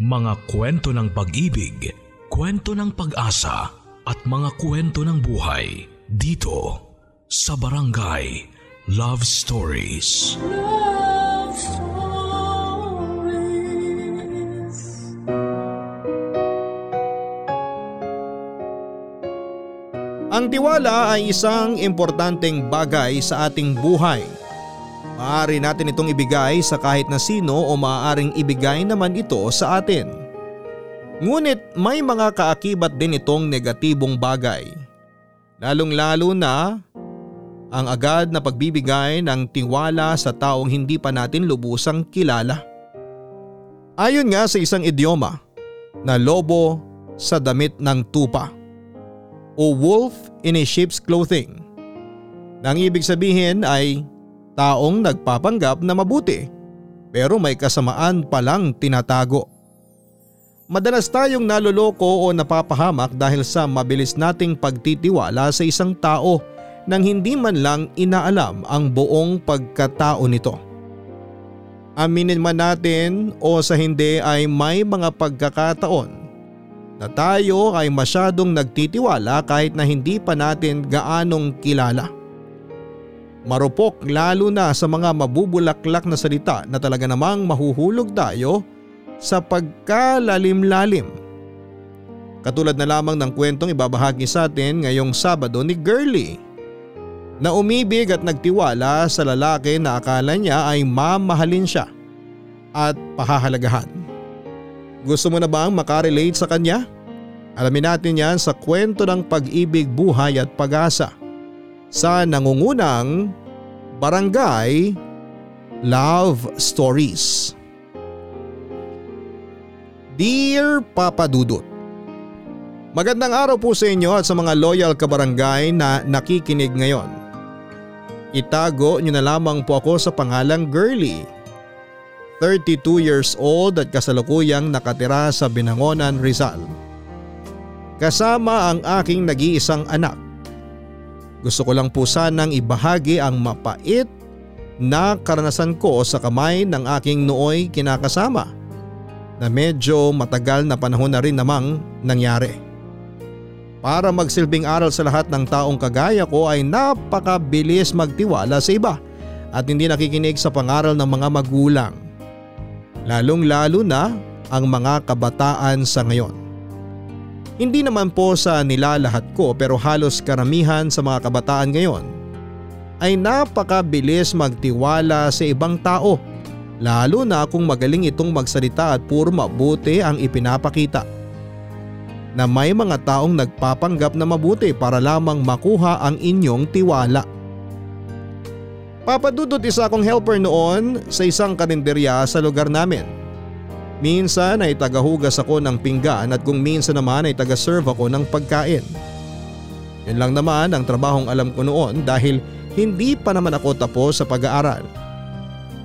Mga kwento ng pag-ibig, kwento ng pag-asa at mga kwento ng buhay dito sa Barangay Love Stories. Love Stories. Ang tiwala ay isang importanteng bagay sa ating buhay Maaari natin itong ibigay sa kahit na sino o maaaring ibigay naman ito sa atin. Ngunit may mga kaakibat din itong negatibong bagay. Lalong lalo na ang agad na pagbibigay ng tiwala sa taong hindi pa natin lubusang kilala. Ayon nga sa isang idioma na lobo sa damit ng tupa o wolf in a sheep's clothing. Nang ibig sabihin ay taong nagpapanggap na mabuti pero may kasamaan palang tinatago. Madalas tayong naloloko o napapahamak dahil sa mabilis nating pagtitiwala sa isang tao nang hindi man lang inaalam ang buong pagkatao nito. Aminin man natin o sa hindi ay may mga pagkakataon na tayo ay masyadong nagtitiwala kahit na hindi pa natin gaanong kilala. Marupok lalo na sa mga mabubulaklak na salita na talaga namang mahuhulog tayo sa pagkalalim-lalim. Katulad na lamang ng kwentong ibabahagi sa atin ngayong Sabado ni Girlie na umibig at nagtiwala sa lalaki na akala niya ay mamahalin siya at pahahalagahan. Gusto mo na bang makarelate sa kanya? Alamin natin yan sa kwento ng pag-ibig, buhay at pag-asa sa nangungunang Barangay Love Stories. Dear Papa Dudut Magandang araw po sa inyo at sa mga loyal kabarangay na nakikinig ngayon. Itago niyo na lamang po ako sa pangalang Girlie. 32 years old at kasalukuyang nakatira sa Binangonan, Rizal. Kasama ang aking nag-iisang anak gusto ko lang po sanang ibahagi ang mapait na karanasan ko sa kamay ng aking nooy kinakasama na medyo matagal na panahon na rin namang nangyari. Para magsilbing aral sa lahat ng taong kagaya ko ay napakabilis magtiwala sa iba at hindi nakikinig sa pangaral ng mga magulang. Lalong lalo na ang mga kabataan sa ngayon. Hindi naman po sa nilalahat ko pero halos karamihan sa mga kabataan ngayon ay napakabilis magtiwala sa ibang tao lalo na kung magaling itong magsalita at puro mabuti ang ipinapakita. Na may mga taong nagpapanggap na mabuti para lamang makuha ang inyong tiwala. Papadudot isa akong helper noon sa isang karinderya sa lugar namin. Minsan ay tagahugas ako ng pinggan at kung minsan naman ay taga-serve ako ng pagkain. Yun lang naman ang trabahong alam ko noon dahil hindi pa naman ako tapos sa pag-aaral.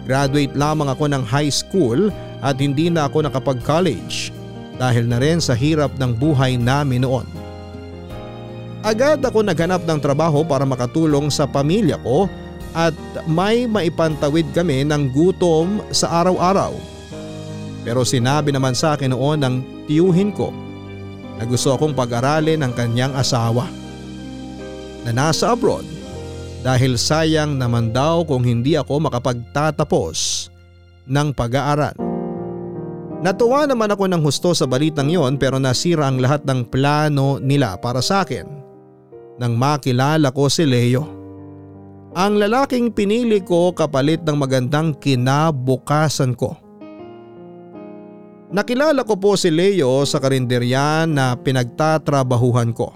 Graduate lamang ako ng high school at hindi na ako nakapag-college dahil na rin sa hirap ng buhay namin noon. Agad ako naghanap ng trabaho para makatulong sa pamilya ko at may maipantawid kami ng gutom sa araw-araw pero sinabi naman sa akin noon ng tiyuhin ko na gusto akong pag-aralin ng kanyang asawa na nasa abroad dahil sayang naman daw kung hindi ako makapagtatapos ng pag-aaral. Natuwa naman ako ng husto sa balitang yon pero nasira ang lahat ng plano nila para sa akin nang makilala ko si Leo. Ang lalaking pinili ko kapalit ng magandang kinabukasan ko. Nakilala ko po si Leo sa karinderya na pinagtatrabahuhan ko.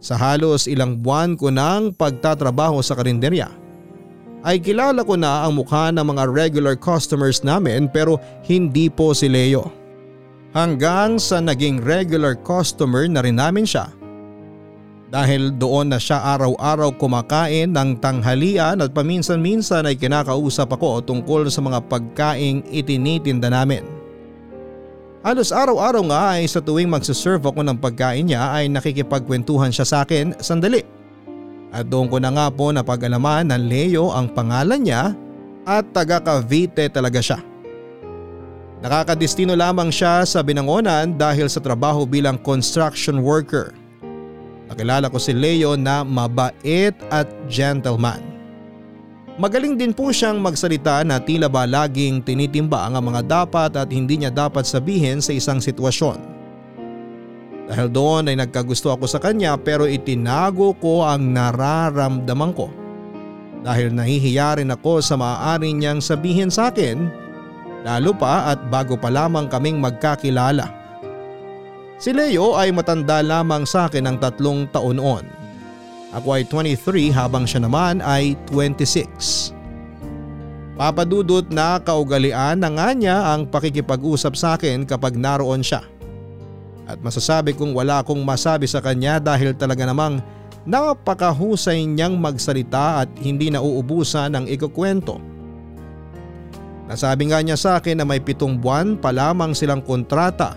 Sa halos ilang buwan ko ng pagtatrabaho sa karinderya ay kilala ko na ang mukha ng mga regular customers namin pero hindi po si Leo. Hanggang sa naging regular customer na rin namin siya. Dahil doon na siya araw-araw kumakain ng tanghalian at paminsan-minsan ay kinakausap ako tungkol sa mga pagkaing itinitinda namin. Halos araw-araw nga ay sa tuwing magsaserve ako ng pagkain niya ay nakikipagkwentuhan siya sa akin sandali. At doon ko na nga po napag-alaman na Leo ang pangalan niya at taga Cavite talaga siya. Nakakadistino lamang siya sa binangonan dahil sa trabaho bilang construction worker. Nakilala ko si Leo na mabait at gentleman. Magaling din po siyang magsalita na tila ba laging tinitimba ang mga dapat at hindi niya dapat sabihin sa isang sitwasyon. Dahil doon ay nagkagusto ako sa kanya pero itinago ko ang nararamdaman ko. Dahil nahihiya rin ako sa maaari niyang sabihin sa akin lalo pa at bago pa lamang kaming magkakilala. Si Leo ay matanda lamang sa akin ng tatlong taon noon. Ako ay 23 habang siya naman ay 26. Papadudot na kaugalian na nga niya ang pakikipag-usap sa akin kapag naroon siya. At masasabi kong wala akong masabi sa kanya dahil talaga namang napakahusay niyang magsalita at hindi nauubusan ng ikukwento. Nasabi nga niya sa akin na may pitong buwan pa lamang silang kontrata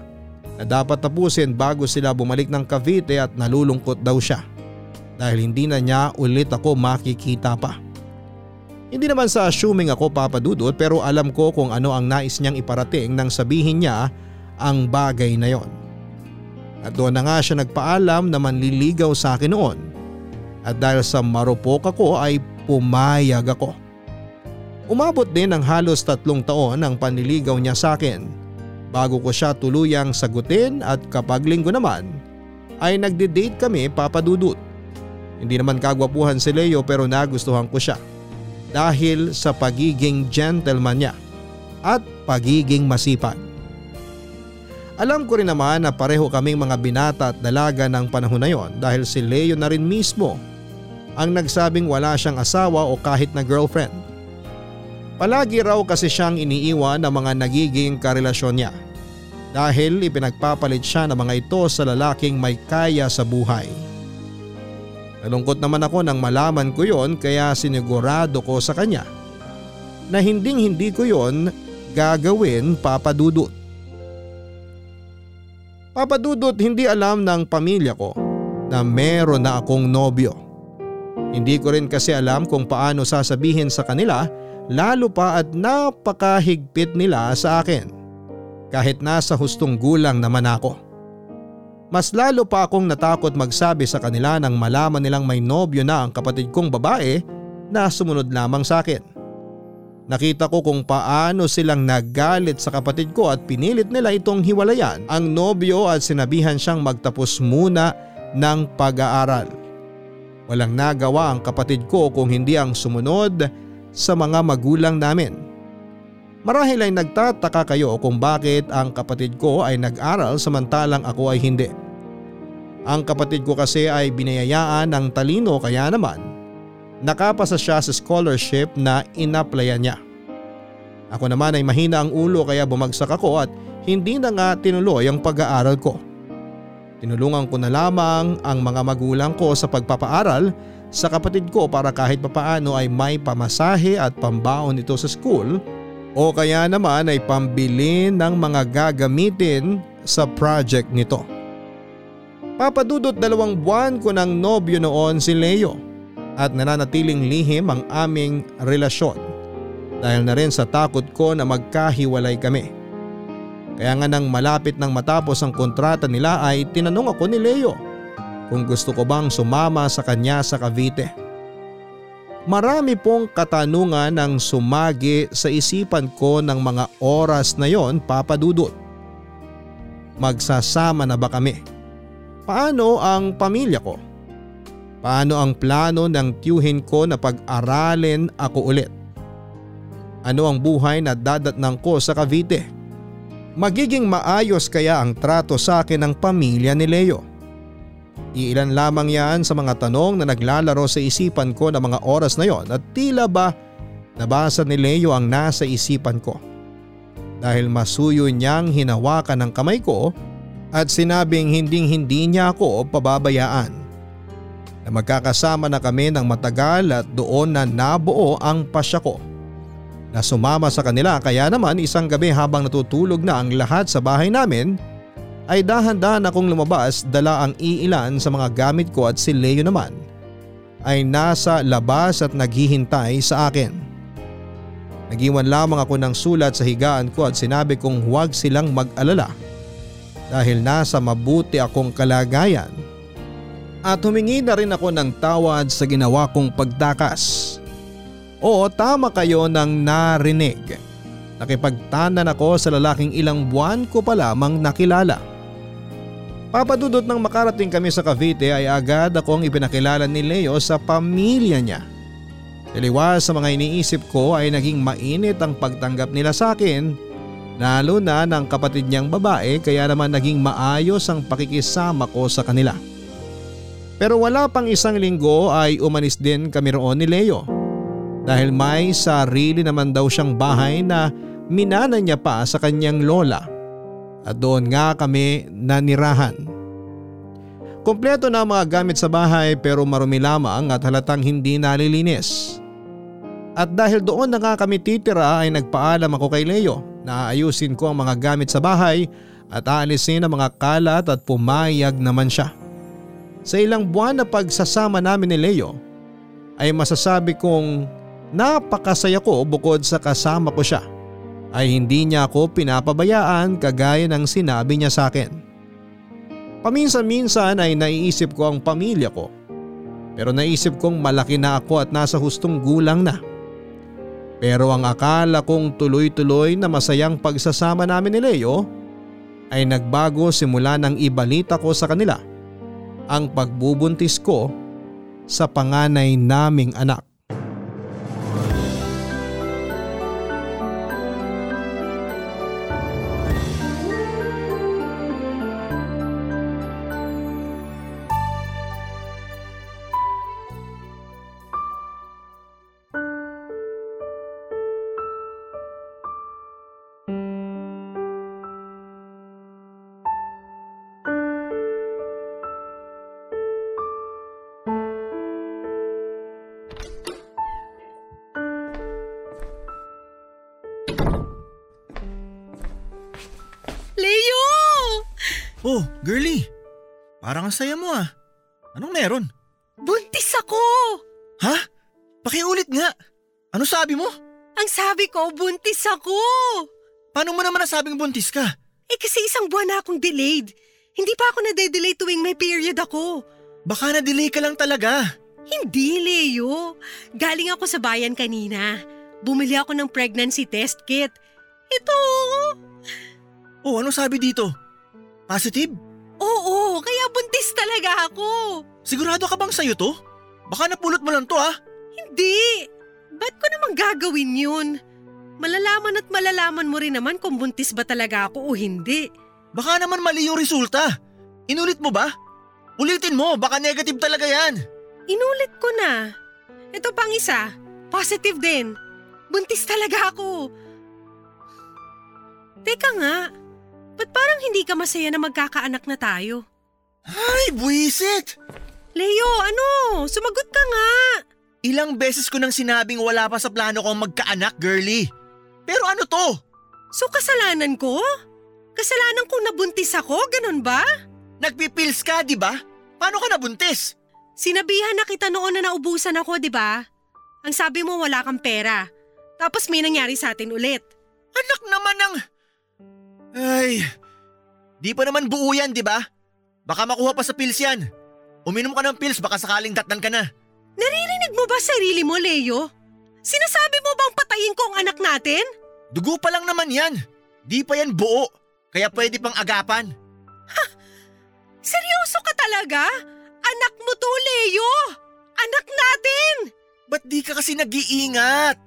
na dapat tapusin bago sila bumalik ng Cavite at nalulungkot daw siya dahil hindi na niya ulit ako makikita pa. Hindi naman sa assuming ako papadudot pero alam ko kung ano ang nais niyang iparating nang sabihin niya ang bagay na yon. At doon na nga siya nagpaalam na manliligaw sa akin noon. At dahil sa marupok ako ay pumayag ako. Umabot din ng halos tatlong taon ang panliligaw niya sa akin bago ko siya tuluyang sagutin at kapag linggo naman ay nagde-date kami papadudot. Hindi naman kagwapuhan si Leo pero nagustuhan ko siya dahil sa pagiging gentleman niya at pagiging masipag. Alam ko rin naman na pareho kaming mga binata at dalaga ng panahon na yon dahil si Leo na rin mismo ang nagsabing wala siyang asawa o kahit na girlfriend. Palagi raw kasi siyang iniiwan ng mga nagiging karelasyon niya dahil ipinagpapalit siya ng mga ito sa lalaking may kaya sa buhay. Nalungkot naman ako nang malaman ko yon kaya sinigurado ko sa kanya na hinding hindi ko yon gagawin papadudot. Papadudot hindi alam ng pamilya ko na meron na akong nobyo. Hindi ko rin kasi alam kung paano sasabihin sa kanila lalo pa at napakahigpit nila sa akin. Kahit nasa hustong gulang naman ako. Mas lalo pa akong natakot magsabi sa kanila nang malaman nilang may nobyo na ang kapatid kong babae na sumunod lamang sa akin. Nakita ko kung paano silang nagalit sa kapatid ko at pinilit nila itong hiwalayan ang nobyo at sinabihan siyang magtapos muna ng pag-aaral. Walang nagawa ang kapatid ko kung hindi ang sumunod sa mga magulang namin. Marahil ay nagtataka kayo kung bakit ang kapatid ko ay nag-aral samantalang ako ay hindi. Ang kapatid ko kasi ay binayayaan ng talino kaya naman nakapasa siya sa scholarship na inaplayan niya. Ako naman ay mahina ang ulo kaya bumagsak ako at hindi na nga tinuloy ang pag-aaral ko. Tinulungan ko na lamang ang mga magulang ko sa pagpapaaral sa kapatid ko para kahit papaano ay may pamasahe at pambaon nito sa school o kaya naman ay pambili ng mga gagamitin sa project nito. Papadudot dalawang buwan ko ng nobyo noon si Leo at nananatiling lihim ang aming relasyon dahil na rin sa takot ko na magkahiwalay kami. Kaya nga nang malapit nang matapos ang kontrata nila ay tinanong ako ni Leo kung gusto ko bang sumama sa kanya sa Cavite. Marami pong katanungan ang sumagi sa isipan ko ng mga oras na yon papadudot. Magsasama na ba kami? Paano ang pamilya ko? Paano ang plano ng tiyuhin ko na pag-aralin ako ulit? Ano ang buhay na dadatnang ko sa Cavite? Magiging maayos kaya ang trato sa akin ng pamilya ni Leo? Iilan lamang yan sa mga tanong na naglalaro sa isipan ko na mga oras na yon at tila ba nabasa ni Leo ang nasa isipan ko. Dahil masuyo niyang hinawakan ng kamay ko at sinabing hinding hindi niya ako pababayaan na magkakasama na kami ng matagal at doon na nabuo ang pasya ko. Na sumama sa kanila kaya naman isang gabi habang natutulog na ang lahat sa bahay namin ay dahan-dahan akong lumabas dala ang iilan sa mga gamit ko at si Leo naman ay nasa labas at naghihintay sa akin. Nagiwan lamang ako ng sulat sa higaan ko at sinabi kong huwag silang mag-alala dahil nasa mabuti akong kalagayan. At humingi na rin ako ng tawad sa ginawa kong pagtakas. Oo tama kayo ng narinig. Nakipagtanan ako sa lalaking ilang buwan ko pa lamang nakilala. Papadudot nang makarating kami sa Cavite ay agad akong ipinakilala ni Leo sa pamilya niya. Taliwas sa mga iniisip ko ay naging mainit ang pagtanggap nila sa akin lalo na ng kapatid niyang babae kaya naman naging maayos ang pakikisama ko sa kanila. Pero wala pang isang linggo ay umanis din kami roon ni Leo dahil may sarili naman daw siyang bahay na minana niya pa sa kanyang lola at doon nga kami nanirahan. Kompleto na ang mga gamit sa bahay pero marumi lamang at halatang hindi nalilinis. At dahil doon na nga kami titira ay nagpaalam ako kay Leo na ayusin ko ang mga gamit sa bahay at aalisin ang mga kalat at pumayag naman siya. Sa ilang buwan na pagsasama namin ni Leo ay masasabi kong napakasaya ko bukod sa kasama ko siya ay hindi niya ako pinapabayaan kagaya ng sinabi niya sa akin. Paminsan-minsan ay naiisip ko ang pamilya ko. Pero naisip kong malaki na ako at nasa hustong gulang na. Pero ang akala kong tuloy-tuloy na masayang pagsasama namin ni Leo ay nagbago simula nang ibalita ko sa kanila ang pagbubuntis ko sa panganay naming anak. Girly. Parang ang saya mo ah. Anong meron? Buntis ako! Ha? Pakiulit nga. Ano sabi mo? Ang sabi ko, buntis ako! Paano mo naman nasabing buntis ka? Eh kasi isang buwan na akong delayed. Hindi pa ako nade-delay tuwing may period ako. Baka na-delay ka lang talaga. Hindi, Leo. Galing ako sa bayan kanina. Bumili ako ng pregnancy test kit. Ito! Oh, ano sabi dito? Positive? Buntis talaga ako. Sigurado ka bang sa'yo to? Baka napulot mo lang to ah. Hindi! Ba't ko naman gagawin yun? Malalaman at malalaman mo rin naman kung buntis ba talaga ako o hindi. Baka naman mali yung resulta. Inulit mo ba? Ulitin mo, baka negative talaga yan. Inulit ko na. Ito pang isa, positive din. Buntis talaga ako. Teka nga, ba't parang hindi ka masaya na magkakaanak na tayo? Ay, buwisit! Leo, ano? Sumagot ka nga. Ilang beses ko nang sinabing wala pa sa plano kong magkaanak, girly. Pero ano to? So kasalanan ko? Kasalanan kong nabuntis ako, ganun ba? Nagpipils ka, di ba? Paano ka nabuntis? Sinabihan na kita noon na naubusan ako, di ba? Ang sabi mo wala kang pera. Tapos may nangyari sa atin ulit. Anak naman ng... Ay, di pa naman buo yan, di ba? Baka makuha pa sa pills yan. Uminom ka ng pills, baka sakaling datnan ka na. Naririnig mo ba sarili mo, Leo? Sinasabi mo bang patayin ko ang anak natin? Dugo pa lang naman yan. Di pa yan buo. Kaya pwede pang agapan. Seryoso ka talaga? Anak mo to, Leo! Anak natin! Ba't di ka kasi nag-iingat?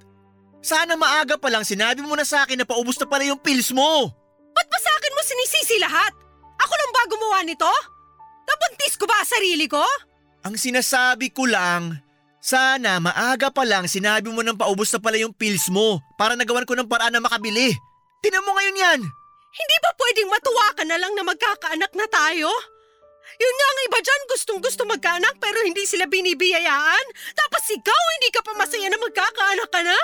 Sana maaga pa lang sinabi mo na sa akin na paubos na pala yung pills mo. Ba't ba sa akin mo sinisisi lahat? Ako lang ba gumawa nito? Nabuntis ko ba sarili ko? Ang sinasabi ko lang, sana maaga pa lang sinabi mo nang paubos na pala yung pills mo para nagawan ko ng paraan na makabili. Tinan mo ngayon yan. Hindi ba pwedeng matuwa ka na lang na magkakaanak na tayo? Yun nga ang iba dyan, gustong gusto magkaanak pero hindi sila binibiyayaan. Tapos ikaw, hindi ka pa masaya na magkakaanak ka na?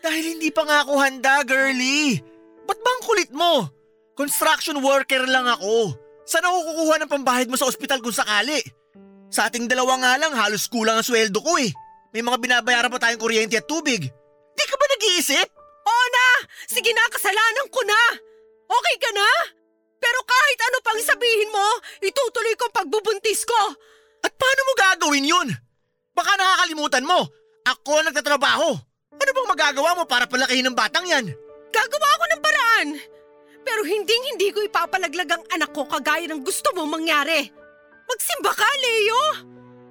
Dahil hindi pa nga ako handa, girly. Ba't ba ang kulit mo? Construction worker lang ako. Saan ako kukuha ng pambahid mo sa ospital kung sakali? Sa ating dalawa nga lang, halos kulang ang sweldo ko eh. May mga binabayaran pa tayong kuryente at tubig. Di ka ba nag-iisip? Sige na, kasalanan ko na! Okay ka na? Pero kahit ano pang sabihin mo, itutuloy ko pagbubuntis ko! At paano mo gagawin yun? Baka nakakalimutan mo. Ako ang nagtatrabaho. Ano bang magagawa mo para palakihin ng batang yan? Gagawa ako ng paraan! Pero hinding-hindi ko ipapalaglag ang anak ko kagaya ng gusto mong mangyari. Magsimba ka, Leo!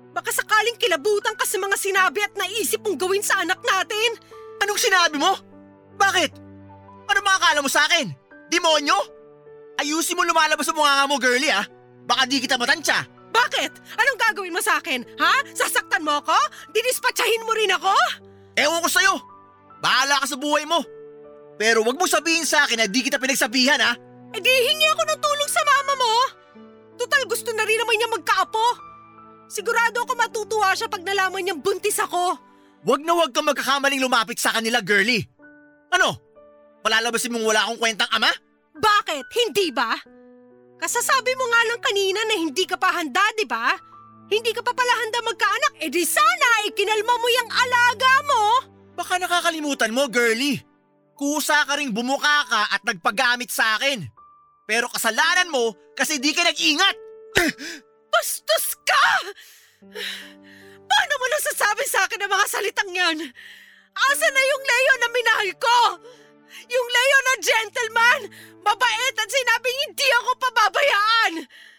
Baka sakaling kilabutan ka sa mga sinabi at naisip mong gawin sa anak natin. Anong sinabi mo? Bakit? Ano mga akala mo sa akin? Demonyo? Ayusin mo lumalabas sa mukha mo, girlie ah. Baka di kita matansya. Bakit? Anong gagawin mo sa akin? Ha? Sasaktan mo ako? Dinispatsahin mo rin ako? Ewan ko sa'yo. Bahala ka sa buhay mo. Pero wag mo sabihin sa akin na di kita pinagsabihan ha. Eh di hingi ako ng tulong sa mama mo. Tutal gusto na rin naman niya magkaapo. Sigurado ako matutuwa siya pag nalaman niyang buntis ako. Wag na wag kang magkakamaling lumapit sa kanila, girlie. Ano? Palalabasin mong wala akong kwentang ama? Bakit? Hindi ba? Kasasabi mo nga lang kanina na hindi ka pa handa, di ba? Hindi ka pa pala handa magkaanak, eh di sana ikinalma mo yung alaga mo. Baka nakakalimutan mo, girlie. Kusa ka ring bumuka ka at nagpagamit sa akin. Pero kasalanan mo kasi di ka nag-ingat. Bastos ka! Paano mo nasasabi sa akin ang mga salitang yan? Asa na yung Leo na minahal ko? Yung Leo na gentleman, mabait at sinabing hindi ako pababayaan.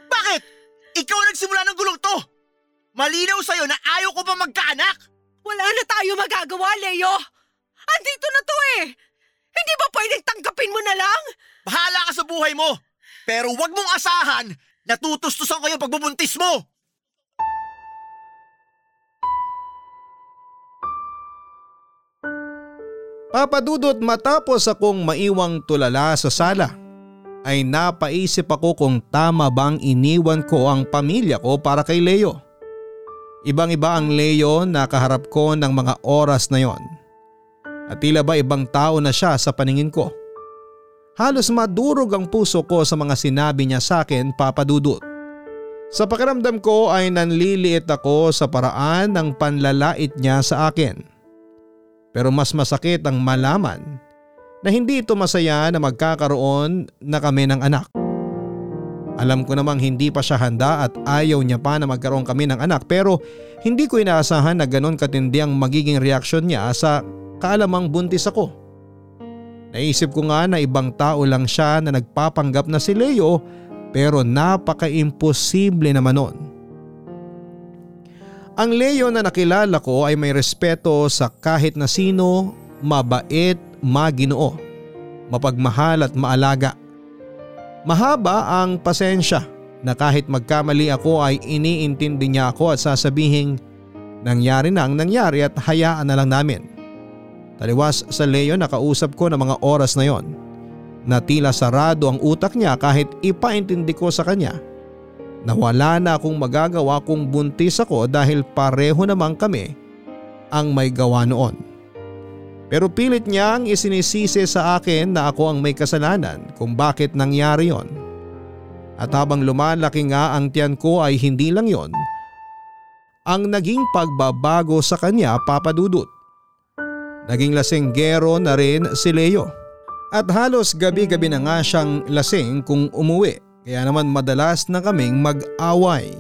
Bakit? Ikaw ang nagsimula ng gulong to. Malinaw sa'yo na ayaw ko pa magkaanak. Wala na tayo magagawa, Leo. Andito na to eh. Hindi ba pwedeng tanggapin mo na lang? Bahala ka sa buhay mo. Pero wag mong asahan na tutustusan ko yung pagbubuntis mo. Papadudot matapos akong maiwang tulala sa sala ay napaisip ako kung tama bang iniwan ko ang pamilya ko para kay Leo. Ibang iba ang Leo na kaharap ko ng mga oras na yon. At tila ba ibang tao na siya sa paningin ko. Halos madurog ang puso ko sa mga sinabi niya sa akin papadudot. Sa pakiramdam ko ay nanliliit ako sa paraan ng panlalait niya sa akin. Pero mas masakit ang malaman na hindi ito masaya na magkakaroon na kami ng anak. Alam ko namang hindi pa siya handa at ayaw niya pa na magkaroon kami ng anak pero hindi ko inaasahan na ganon katindi ang magiging reaksyon niya sa kaalamang buntis ako. Naisip ko nga na ibang tao lang siya na nagpapanggap na si Leo pero napaka-imposible naman nun. Ang Leo na nakilala ko ay may respeto sa kahit na sino, mabait, maginoo, mapagmahal at maalaga. Mahaba ang pasensya na kahit magkamali ako ay iniintindi niya ako at sasabihin nangyari na ang nangyari at hayaan na lang namin. Taliwas sa Leo nakausap ko ng mga oras na yon na tila sarado ang utak niya kahit ipaintindi ko sa kanya na wala na akong magagawa kung buntis ako dahil pareho naman kami ang may gawa noon. Pero pilit niyang isinisisi sa akin na ako ang may kasalanan kung bakit nangyari yon. At habang lumalaki nga ang tiyan ko ay hindi lang yon ang naging pagbabago sa kanya papadudot. Naging lasenggero na rin si Leo. At halos gabi-gabi na nga siyang lasing kung umuwi kaya naman madalas na kaming mag-away.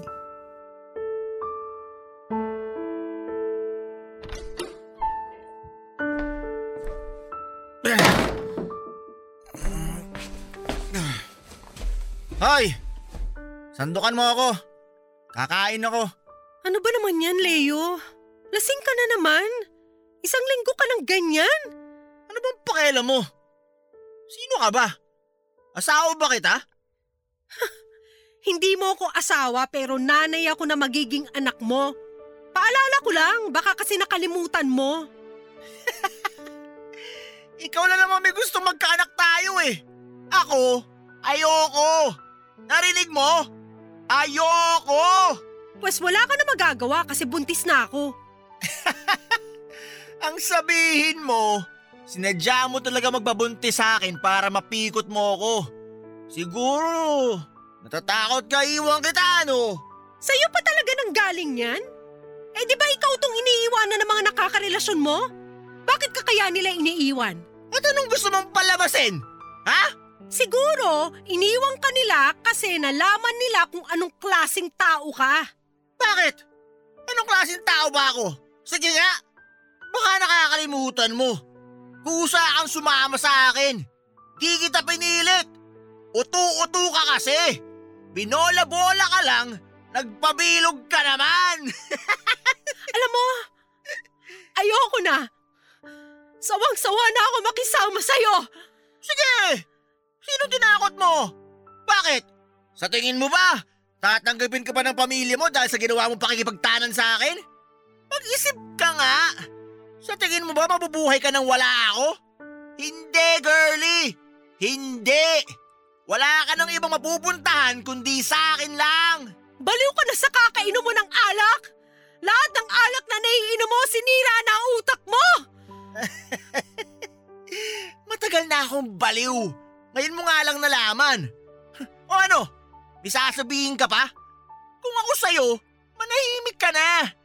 Hoy! Sandukan mo ako. Kakain ako. Ano ba naman yan, Leo? Lasing ka na naman. Isang linggo ka ng ganyan. Ano bang pakialam mo? Sino ka ba? Asawa ba kita? Hindi mo ako asawa pero nanay ako na magiging anak mo. Paalala ko lang, baka kasi nakalimutan mo. Ikaw na naman may gusto magkaanak tayo eh. Ako, ayoko. Narinig mo? Ayoko! Pues wala ka na magagawa kasi buntis na ako. Ang sabihin mo, sinadya mo talaga magbabuntis sa akin para mapikot mo ako. Siguro, natatakot ka iwan kita ano? Sa'yo pa talaga nang galing yan? Eh di ba ikaw tong iniiwanan ng mga nakakarelasyon mo? Bakit ka kaya nila iniiwan? At anong gusto mong palabasin? Ha? Siguro, iniwang ka nila kasi nalaman nila kung anong klasing tao ka. Bakit? Anong klaseng tao ba ako? Sige nga. Baka nakakalimutan mo. Kusa kang sumama sa akin. Di kita pinilit. Utu-utu ka kasi. Binola-bola ka lang, nagpabilog ka naman. Alam mo, ayoko na. Sawang-sawa na ako makisama sa'yo. Sige, sino tinakot mo? Bakit? Sa tingin mo ba, tatanggapin ka pa ng pamilya mo dahil sa ginawa mong pakikipagtanan sa akin? Mag-isip ka nga. Sa tingin mo ba mabubuhay ka nang wala ako? Hindi, girlie. Hindi. Wala ka nang ibang mapupuntahan kundi sa akin lang. Baliw ka na sa kakainom mo ng alak. Lahat ng alak na naiinom mo, sinira na ang utak mo. Matagal na akong baliw. Ngayon mo nga lang nalaman. O ano? May sasabihin ka pa? Kung ako sa'yo, manahimik ka na.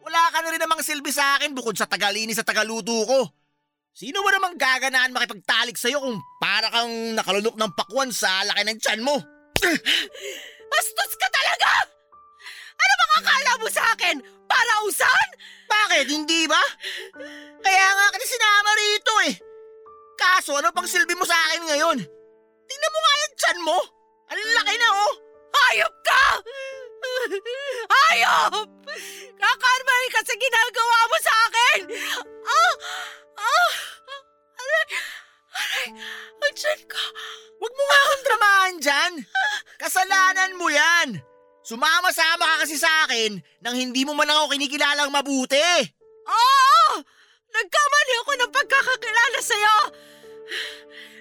Wala ka na rin namang silbi sa akin bukod sa tagalinis sa tagaluto ko. Sino ba namang gaganaan makipagtalik sa'yo kung para kang nakalunok ng pakwan sa laki ng tiyan mo? Bastos ka talaga! Ano bang akala mo sa akin? Para usan? Bakit? Hindi ba? Kaya nga kasi sinama rito eh. Kaso ano pang silbi mo sa akin ngayon? Tingnan mo nga yung tiyan mo. Ang laki na oh. Hayop ka! Hayop! Kakarmay ka sa ginagawa mo sa akin! Ah! Ah! Aray! Aray! Ang tiyan ko! Huwag mo nga akong dramahan dyan. Kasalanan mo yan. Sumama-sama ka kasi sa akin nang hindi mo man ako kinikilalang mabuti. Oo! Nagkamali ako ng pagkakakilala sa'yo!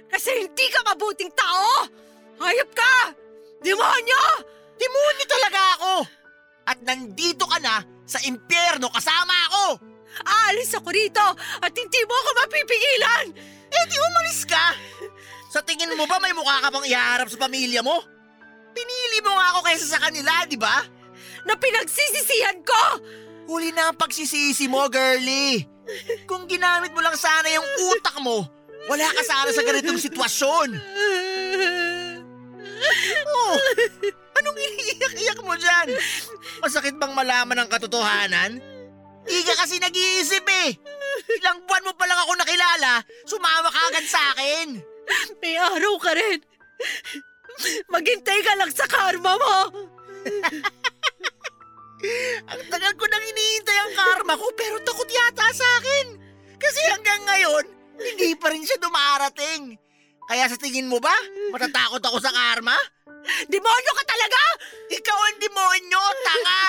Kasi hindi ka mabuting tao! Hayop ka! Demonyo! Demonyo talaga ako. At nandito ka na sa impyerno kasama ako. Aalis ako rito at hindi mo ako mapipigilan! Eh di umalis ka. Sa tingin mo ba may mukha ka bang iharap sa pamilya mo? Pinili mo nga ako kaysa sa kanila, di ba? Na pinagsisisihan ko! Huli na ang pagsisisi mo, girlie. Kung ginamit mo lang sana yung utak mo, wala ka sana sa ganitong sitwasyon. Oh, anong iniiyak-iyak mo dyan? Masakit bang malaman ang katotohanan? Di ka kasi nag-iisip eh. Ilang buwan mo pa lang ako nakilala, sumama ka agad sa akin. May araw ka rin! Maghintay ka lang sa karma mo! Ang tagal ko nang iniintay ang karma ko pero takot yata sa akin. Kasi hanggang ngayon, hindi pa rin siya dumarating. Kaya sa tingin mo ba, matatakot ako sa karma? Demonyo ka talaga! Ikaw ang demonyo, tanga!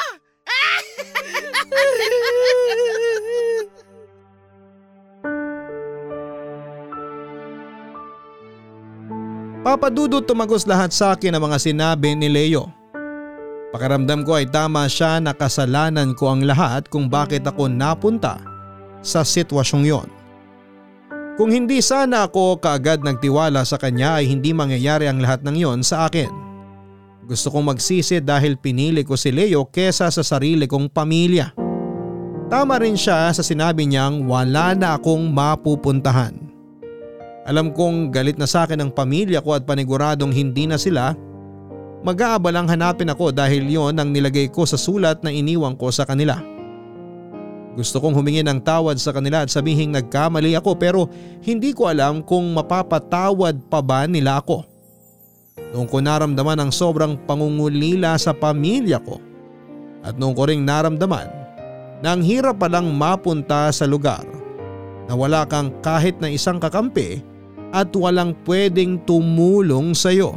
Papadudot tumagos lahat sa akin ang mga sinabi ni Leo. Pakiramdam ko ay tama siya na kasalanan ko ang lahat kung bakit ako napunta sa sitwasyong yon. Kung hindi sana ako kaagad nagtiwala sa kanya ay hindi mangyayari ang lahat ng yon sa akin. Gusto kong magsisi dahil pinili ko si Leo kesa sa sarili kong pamilya. Tama rin siya sa sinabi niyang wala na akong mapupuntahan. Alam kong galit na sa akin ang pamilya ko at paniguradong hindi na sila mag-aabalang hanapin ako dahil yon ang nilagay ko sa sulat na iniwan ko sa kanila. Gusto kong humingi ng tawad sa kanila at sabihing nagkamali ako pero hindi ko alam kung mapapatawad pa ba nila ako. Noong ko naramdaman ang sobrang pangungulila sa pamilya ko at noong ko ring naramdaman na ang hirap palang mapunta sa lugar na wala kang kahit na isang kakampi at walang pwedeng tumulong sa iyo.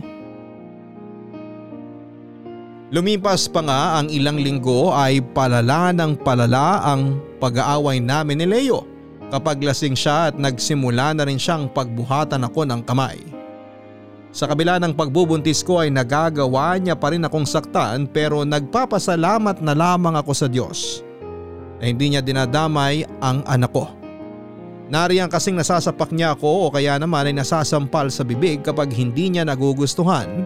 Lumipas pa nga ang ilang linggo ay palala ng palala ang pag-aaway namin ni Leo kapag lasing siya at nagsimula na rin siyang pagbuhatan ako ng kamay. Sa kabila ng pagbubuntis ko ay nagagawa niya pa rin akong saktan pero nagpapasalamat na lamang ako sa Diyos na hindi niya dinadamay ang anak ko. Nariyan kasing nasasapak niya ako o kaya naman ay nasasampal sa bibig kapag hindi niya nagugustuhan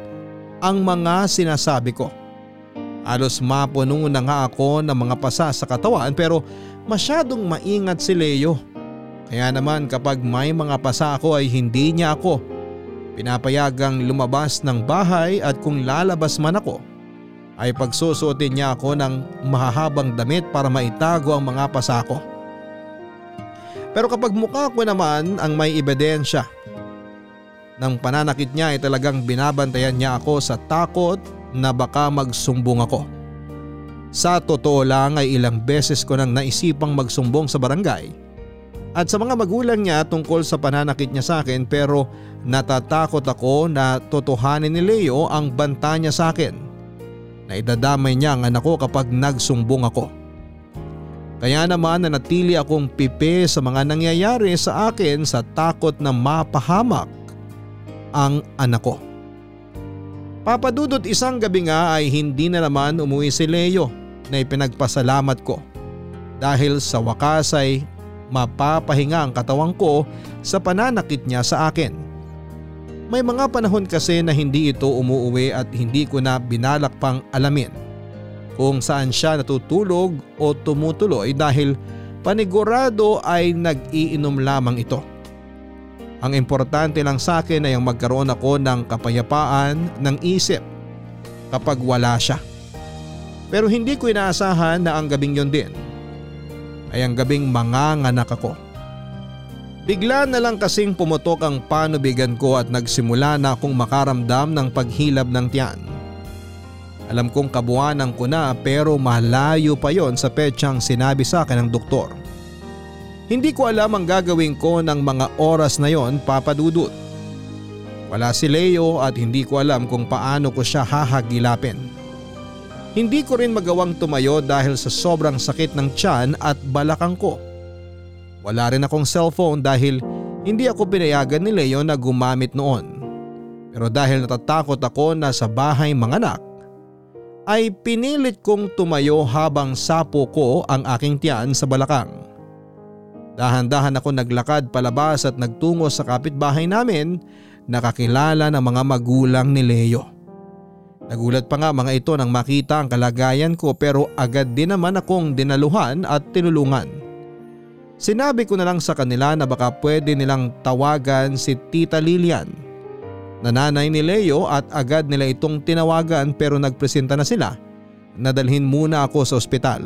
ang mga sinasabi ko. Alos mapuno na nga ako ng mga pasa sa katawan pero masyadong maingat si Leo. Kaya naman kapag may mga pasa ako ay hindi niya ako pinapayagang lumabas ng bahay at kung lalabas man ako ay pagsusuotin niya ako ng mahahabang damit para maitago ang mga pasa ko. Pero kapag mukha ko naman ang may ebidensya ng pananakit niya ay talagang binabantayan niya ako sa takot na baka magsumbong ako. Sa totoo lang ay ilang beses ko nang naisipang magsumbong sa barangay at sa mga magulang niya tungkol sa pananakit niya sa akin pero natatakot ako na totohanin ni Leo ang banta niya sa akin na idadamay niya ang anak ko kapag nagsumbong ako. Kaya naman nanatili akong pipi sa mga nangyayari sa akin sa takot na mapahamak ang anak ko. Papadudot isang gabi nga ay hindi na naman umuwi si Leo na ipinagpasalamat ko dahil sa wakas ay mapapahinga ang katawan ko sa pananakit niya sa akin. May mga panahon kasi na hindi ito umuuwi at hindi ko na binalak pang alamin kung saan siya natutulog o tumutuloy dahil panigurado ay nag-iinom lamang ito. Ang importante lang sa akin ay ang magkaroon ako ng kapayapaan ng isip kapag wala siya. Pero hindi ko inaasahan na ang gabing yon din ay ang gabing manganganak ako. Bigla na lang kasing pumutok ang panubigan ko at nagsimula na akong makaramdam ng paghilab ng tiyan. Alam kong kabuanan ko na pero malayo pa yon sa petsang sinabi sa akin ng doktor. Hindi ko alam ang gagawin ko ng mga oras na yon papadudot. Wala si Leo at hindi ko alam kung paano ko siya hahagilapin. Hindi ko rin magawang tumayo dahil sa sobrang sakit ng tiyan at balakang ko. Wala rin akong cellphone dahil hindi ako pinayagan ni Leo na gumamit noon. Pero dahil natatakot ako na sa bahay manganak, ay pinilit kong tumayo habang sapo ko ang aking tiyan sa balakang. Dahan-dahan ako naglakad palabas at nagtungo sa kapitbahay namin nakakilala ng mga magulang ni Leo. Nagulat pa nga mga ito nang makita ang kalagayan ko pero agad din naman akong dinaluhan at tinulungan. Sinabi ko na lang sa kanila na baka pwede nilang tawagan si Tita Lilian Nananay ni Leo at agad nila itong tinawagan pero nagpresenta na sila na dalhin muna ako sa ospital.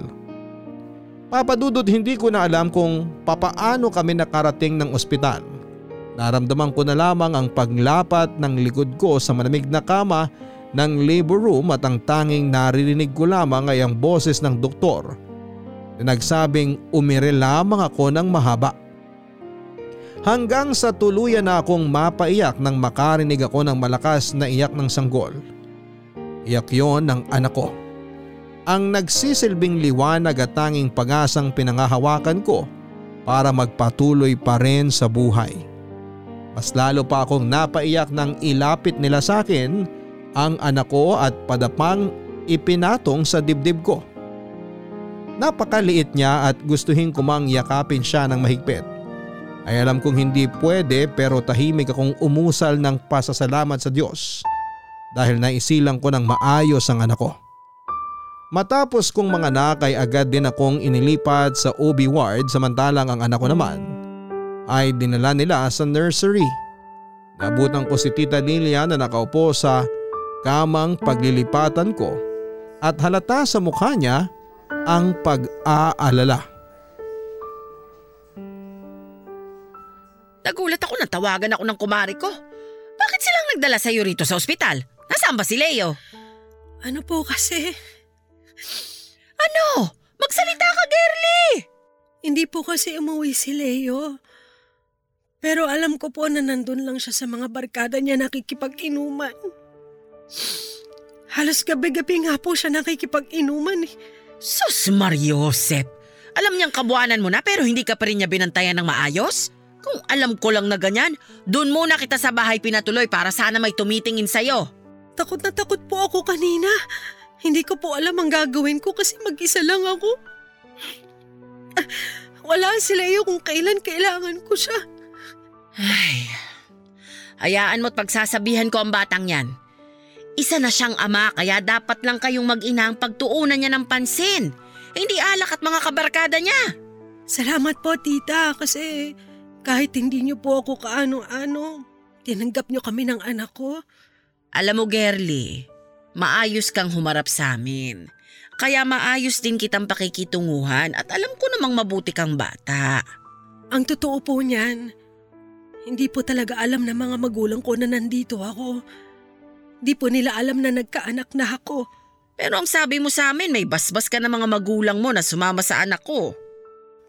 Papadudod hindi ko na alam kung papaano kami nakarating ng ospital. Naramdaman ko na lamang ang paglapat ng likod ko sa malamig na kama ng labor room at ang tanging naririnig ko lamang ay ang boses ng doktor na nagsabing umire lamang ako ng mahaba hanggang sa tuluyan na akong mapaiyak nang makarinig ako ng malakas na iyak ng sanggol. Iyak yon ng anak ko. Ang nagsisilbing liwanag at tanging pag-asang pinangahawakan ko para magpatuloy pa rin sa buhay. Mas lalo pa akong napaiyak nang ilapit nila sa akin ang anak ko at padapang ipinatong sa dibdib ko. Napakaliit niya at gustuhin ko mang yakapin siya ng mahigpit ay alam kong hindi pwede pero tahimik akong umusal ng pasasalamat sa Diyos dahil naisilang ko ng maayos ang anak ko. Matapos kong mga anak ay agad din akong inilipat sa OB ward samantalang ang anak ko naman ay dinala nila sa nursery. Nabutan ko si Tita Lilia na nakaupo sa kamang paglilipatan ko at halata sa mukha niya ang pag-aalala. Nagulat ako nang tawagan ako ng kumari ko. Bakit silang nagdala sa iyo rito sa ospital? Nasaan ba si Leo? Ano po kasi? Ano? Magsalita ka, Gerly! Hindi po kasi umuwi si Leo. Pero alam ko po na nandun lang siya sa mga barkada niya nakikipag-inuman. Halos gabi-gabi nga po siya nakikipag-inuman eh. Sus Mariosep! Alam niyang kabuanan mo na pero hindi ka pa rin niya binantayan ng maayos? Kung alam ko lang na ganyan, doon muna kita sa bahay pinatuloy para sana may tumitingin sa'yo. Takot na takot po ako kanina. Hindi ko po alam ang gagawin ko kasi mag-isa lang ako. Wala si Leo kung kailan kailangan ko siya. Ay, hayaan mo't pagsasabihan ko ang batang yan. Isa na siyang ama kaya dapat lang kayong mag-ina ang pagtuunan niya ng pansin. Hindi alak at mga kabarkada niya. Salamat po tita kasi Kahit hindi niyo po ako kaano-ano, tinanggap niyo kami ng anak ko. Alam mo, Gerly, maayos kang humarap sa amin. Kaya maayos din kitang pakikitunguhan at alam ko namang mabuti kang bata. Ang totoo po niyan, hindi po talaga alam ng mga magulang ko na nandito ako. Di po nila alam na nagkaanak na ako. Pero ang sabi mo sa amin, may basbas ka ng mga magulang mo na sumama sa anak ko.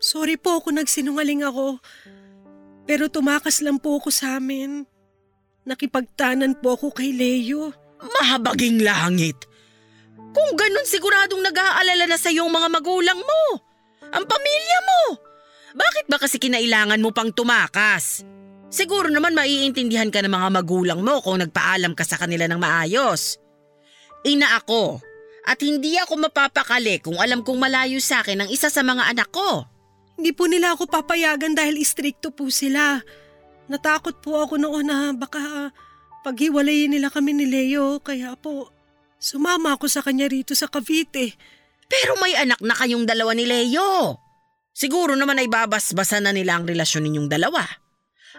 Sorry po kung nagsinungaling ako. Pero tumakas lang po ako sa amin. Nakipagtanan po ako kay Leo. Mahabaging langit. Kung ganun siguradong nag-aalala na sa iyong mga magulang mo. Ang pamilya mo. Bakit ba kasi kinailangan mo pang tumakas? Siguro naman maiintindihan ka ng mga magulang mo kung nagpaalam ka sa kanila ng maayos. Ina ako at hindi ako mapapakali kung alam kong malayo sa akin ang isa sa mga anak ko. Hindi po nila ako papayagan dahil istrikto po sila. Natakot po ako noon na baka paghiwalayin nila kami ni Leo kaya po sumama ako sa kanya rito sa Cavite. Pero may anak na kayong dalawa ni Leo. Siguro naman ay babasbasan na nila ang relasyon ninyong dalawa.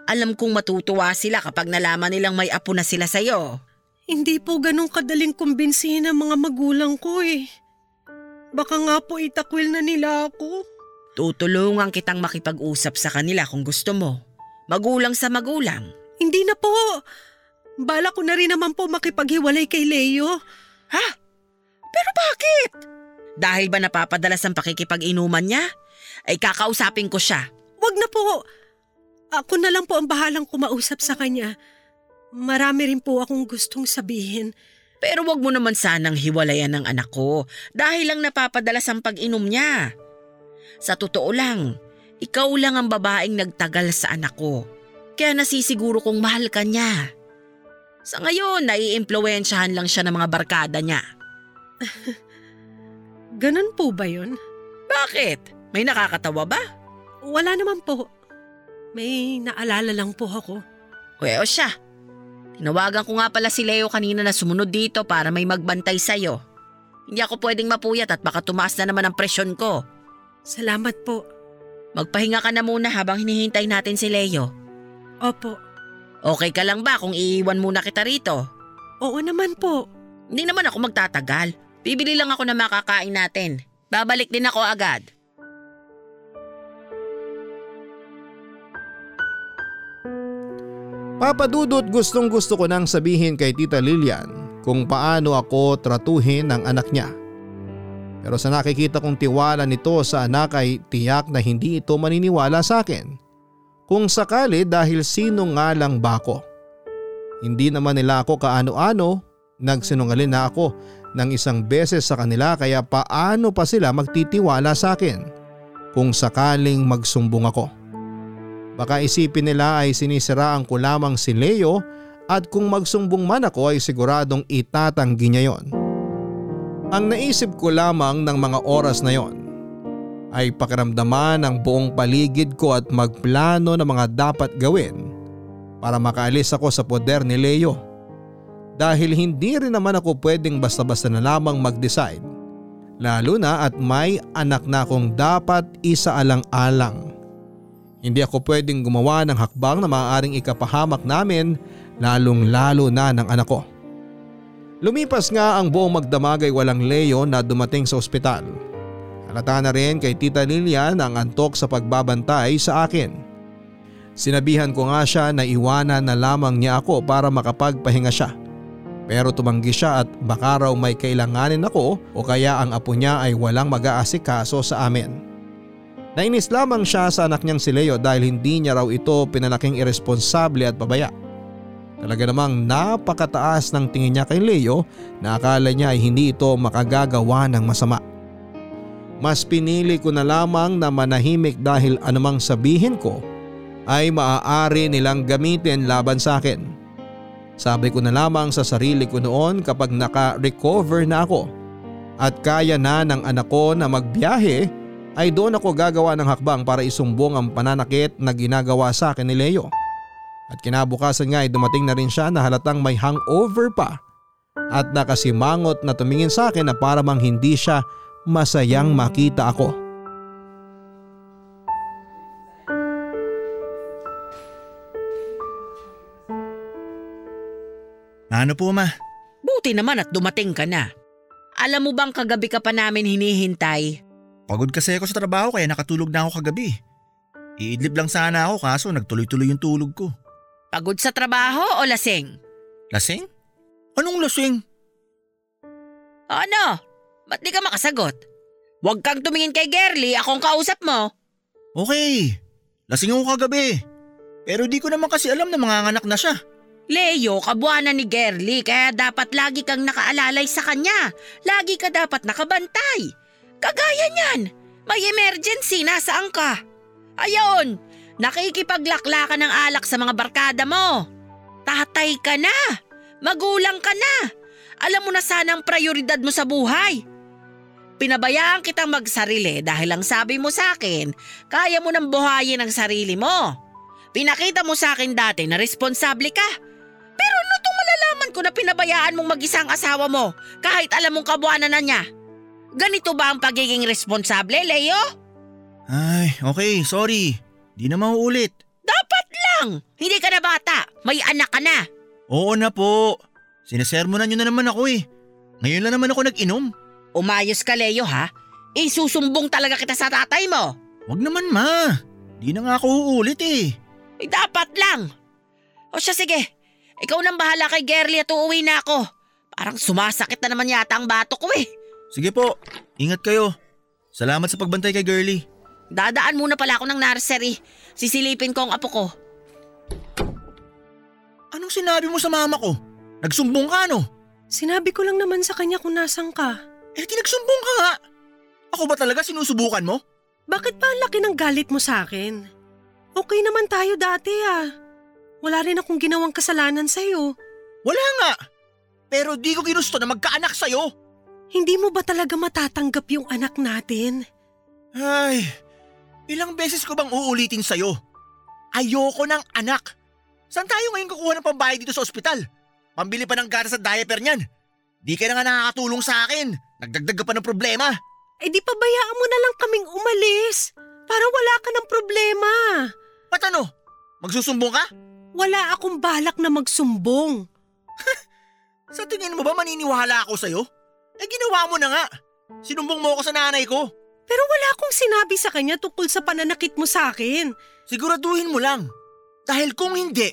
Alam kong matutuwa sila kapag nalaman nilang may apo na sila sa'yo. Hindi po ganun kadaling kumbinsihin ng mga magulang ko eh. Baka nga po itakwil na nila ako. Tutulungan kitang makipag-usap sa kanila kung gusto mo. Magulang sa magulang. Hindi na po. Bala ko na rin naman po makipaghiwalay kay Leo. Ha? Pero bakit? Dahil ba napapadalas ang pakikipag-inuman niya? Ay kakausapin ko siya. Wag na po. Ako na lang po ang bahalang kumausap sa kanya. Marami rin po akong gustong sabihin. Pero wag mo naman sanang hiwalayan ng anak ko dahil lang napapadalas ang pag-inom niya. Sa totoo lang, ikaw lang ang babaeng nagtagal sa anak ko. Kaya nasisiguro kong mahal ka niya. Sa ngayon, naiimpluwensyahan lang siya ng mga barkada niya. Ganon po ba yun? Bakit? May nakakatawa ba? Wala naman po. May naalala lang po ako. Well, siya. Tinawagan ko nga pala si Leo kanina na sumunod dito para may magbantay sa'yo. Hindi ako pwedeng mapuyat at baka tumaas na naman ang presyon ko. Salamat po. Magpahinga ka na muna habang hinihintay natin si Leo. Opo. Okay ka lang ba kung iiwan muna kita rito? Oo naman po. Hindi naman ako magtatagal. Bibili lang ako ng makakain natin. Babalik din ako agad. Papadudot gustong gusto ko nang sabihin kay Tita Lilian kung paano ako tratuhin ng anak niya. Pero sa nakikita kong tiwala nito sa anak ay tiyak na hindi ito maniniwala sa akin. Kung sakali dahil sino nga lang ba ako. Hindi naman nila ako kaano-ano, nagsinungalin na ako ng isang beses sa kanila kaya paano pa sila magtitiwala sa akin kung sakaling magsumbong ako. Baka isipin nila ay sinisiraan ko lamang si Leo at kung magsumbong man ako ay siguradong itatanggi niya yon. Ang naisip ko lamang ng mga oras na yon ay pakiramdaman ang buong paligid ko at magplano ng mga dapat gawin para makaalis ako sa poder ni Leo. Dahil hindi rin naman ako pwedeng basta-basta na lamang mag-decide. Lalo na at may anak na akong dapat isaalang-alang. Hindi ako pwedeng gumawa ng hakbang na maaaring ikapahamak namin lalong lalo na ng anak ko. Lumipas nga ang buong magdamag ay walang Leo na dumating sa ospital. Halata na rin kay Tita Lilian ang antok sa pagbabantay sa akin. Sinabihan ko nga siya na iwanan na lamang niya ako para makapagpahinga siya. Pero tumanggi siya at baka raw may kailanganin ako o kaya ang apo niya ay walang mag-aasikaso sa amin. Nainis lamang siya sa anak niyang si Leo dahil hindi niya raw ito pinalaking irresponsable at pabaya. Talaga namang napakataas ng tingin niya kay Leo na akala niya ay hindi ito makagagawa ng masama. Mas pinili ko na lamang na manahimik dahil anumang sabihin ko ay maaari nilang gamitin laban sa akin. Sabi ko na lamang sa sarili ko noon kapag naka-recover na ako at kaya na ng anak ko na magbiyahe ay doon ako gagawa ng hakbang para isumbong ang pananakit na ginagawa sa akin ni Leo. At kinabukasan nga ay dumating na rin siya na halatang may hangover pa at nakasimangot na tumingin sa akin na para mang hindi siya masayang makita ako. Ano po ma? Buti naman at dumating ka na. Alam mo bang kagabi ka pa namin hinihintay? Pagod kasi ako sa trabaho kaya nakatulog na ako kagabi. Iidlip lang sana ako kaso nagtuloy-tuloy yung tulog ko. Pagod sa trabaho o lasing? Lasing? Anong lasing? Ano? Ba't di ka makasagot? Huwag kang tumingin kay Gerly, akong kausap mo. Okay, lasing ako kagabi. Pero di ko naman kasi alam na manganganak na siya. Leo, kabuanan ni Gerly kaya dapat lagi kang nakaalalay sa kanya. Lagi ka dapat nakabantay. Kagaya niyan, may emergency, nasaan ka? Ayon, nakikipaglaklakan ng alak sa mga barkada mo. Tatay ka na, magulang ka na. Alam mo na sana ang prioridad mo sa buhay. Pinabayaan kitang magsarili dahil ang sabi mo sa akin, kaya mo nang buhayin ang sarili mo. Pinakita mo sa akin dati na responsable ka. Pero ano itong malalaman ko na pinabayaan mong mag-isang asawa mo kahit alam mong kabuanan na niya? Ganito ba ang pagiging responsable, Leo? Ay, okay, sorry. Di na mauulit. Dapat lang! Hindi ka na bata, may anak ka na. Oo na po. Sinesermonan nyo na naman ako eh. Ngayon lang naman ako nag-inom. Umayos ka, Leo ha? Isusumbong talaga kita sa tatay mo. Wag naman ma. Di na nga ako uulit eh. Eh, dapat lang. O siya sige, ikaw nang bahala kay Gerly at uuwi na ako. Parang sumasakit na naman yata ang bato ko eh. Sige po, ingat kayo. Salamat sa pagbantay kay Girlie. Dadaan muna pala ako ng nursery. Sisilipin ko ang apo ko. Anong sinabi mo sa mama ko? Nagsumbong ka no? Sinabi ko lang naman sa kanya kung nasan ka. Eh di nagsumbong ka nga. Ako ba talaga sinusubukan mo? Bakit pa ang laki ng galit mo sa akin? Okay naman tayo dati ah. Wala rin akong ginawang kasalanan sa'yo. Wala nga. Pero di ko ginusto na magkaanak sa'yo. Hindi mo ba talaga matatanggap yung anak natin? Ay, ilang beses ko bang uulitin sa'yo? Ayoko ng anak. Saan tayo ngayon kukuha ng pambayad dito sa ospital? Pambili pa ng gatas at diaper niyan. Di ka na nga nakakatulong sa akin. Nagdagdag ka pa ng problema. Eh di pabayaan mo na lang kaming umalis. Para wala ka ng problema. Ba't ano? Magsusumbong ka? Wala akong balak na magsumbong. Sa tingin mo ba maniniwala ako sa'yo? Eh ginawa mo na nga. Sinumbong mo ako sa nanay ko. Pero wala akong sinabi sa kanya tungkol sa pananakit mo sa akin. Siguraduhin mo lang. Dahil kung hindi,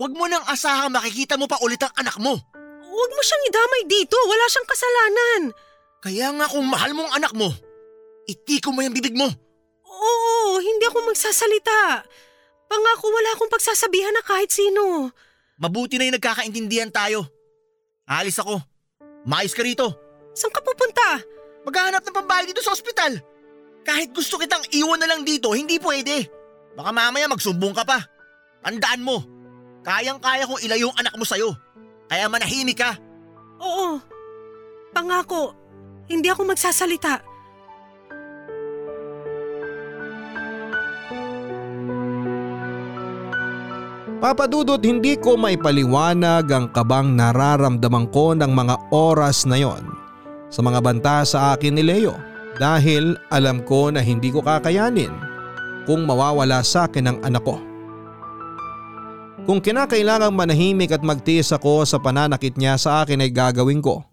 wag mo nang asahang makikita mo pa ulit ang anak mo. Huwag mo siyang idamay dito. Wala siyang kasalanan. Kaya nga kung mahal mo ang anak mo, itiko mo yung bibig mo. Oo, hindi ako magsasalita. Pangako wala akong pagsasabihan na kahit sino. Mabuti na yung nagkakaintindihan tayo. Alis ako. Mais ka rito. Saan ka pupunta? Maghahanap ng pambayad dito sa ospital. Kahit gusto kitang iwan na lang dito, hindi pwede. Baka mamaya magsumbong ka pa. Tandaan mo, kayang-kaya kong ilayo ang anak mo sa'yo. Kaya manahimik ka. Oo. Pangako, hindi ako magsasalita. Papadudot hindi ko maipaliwanag ang kabang nararamdaman ko ng mga oras na yon sa mga banta sa akin ni Leo dahil alam ko na hindi ko kakayanin kung mawawala sa akin ang anak ko. Kung kinakailangang manahimik at magtiis ako sa pananakit niya sa akin ay gagawin ko.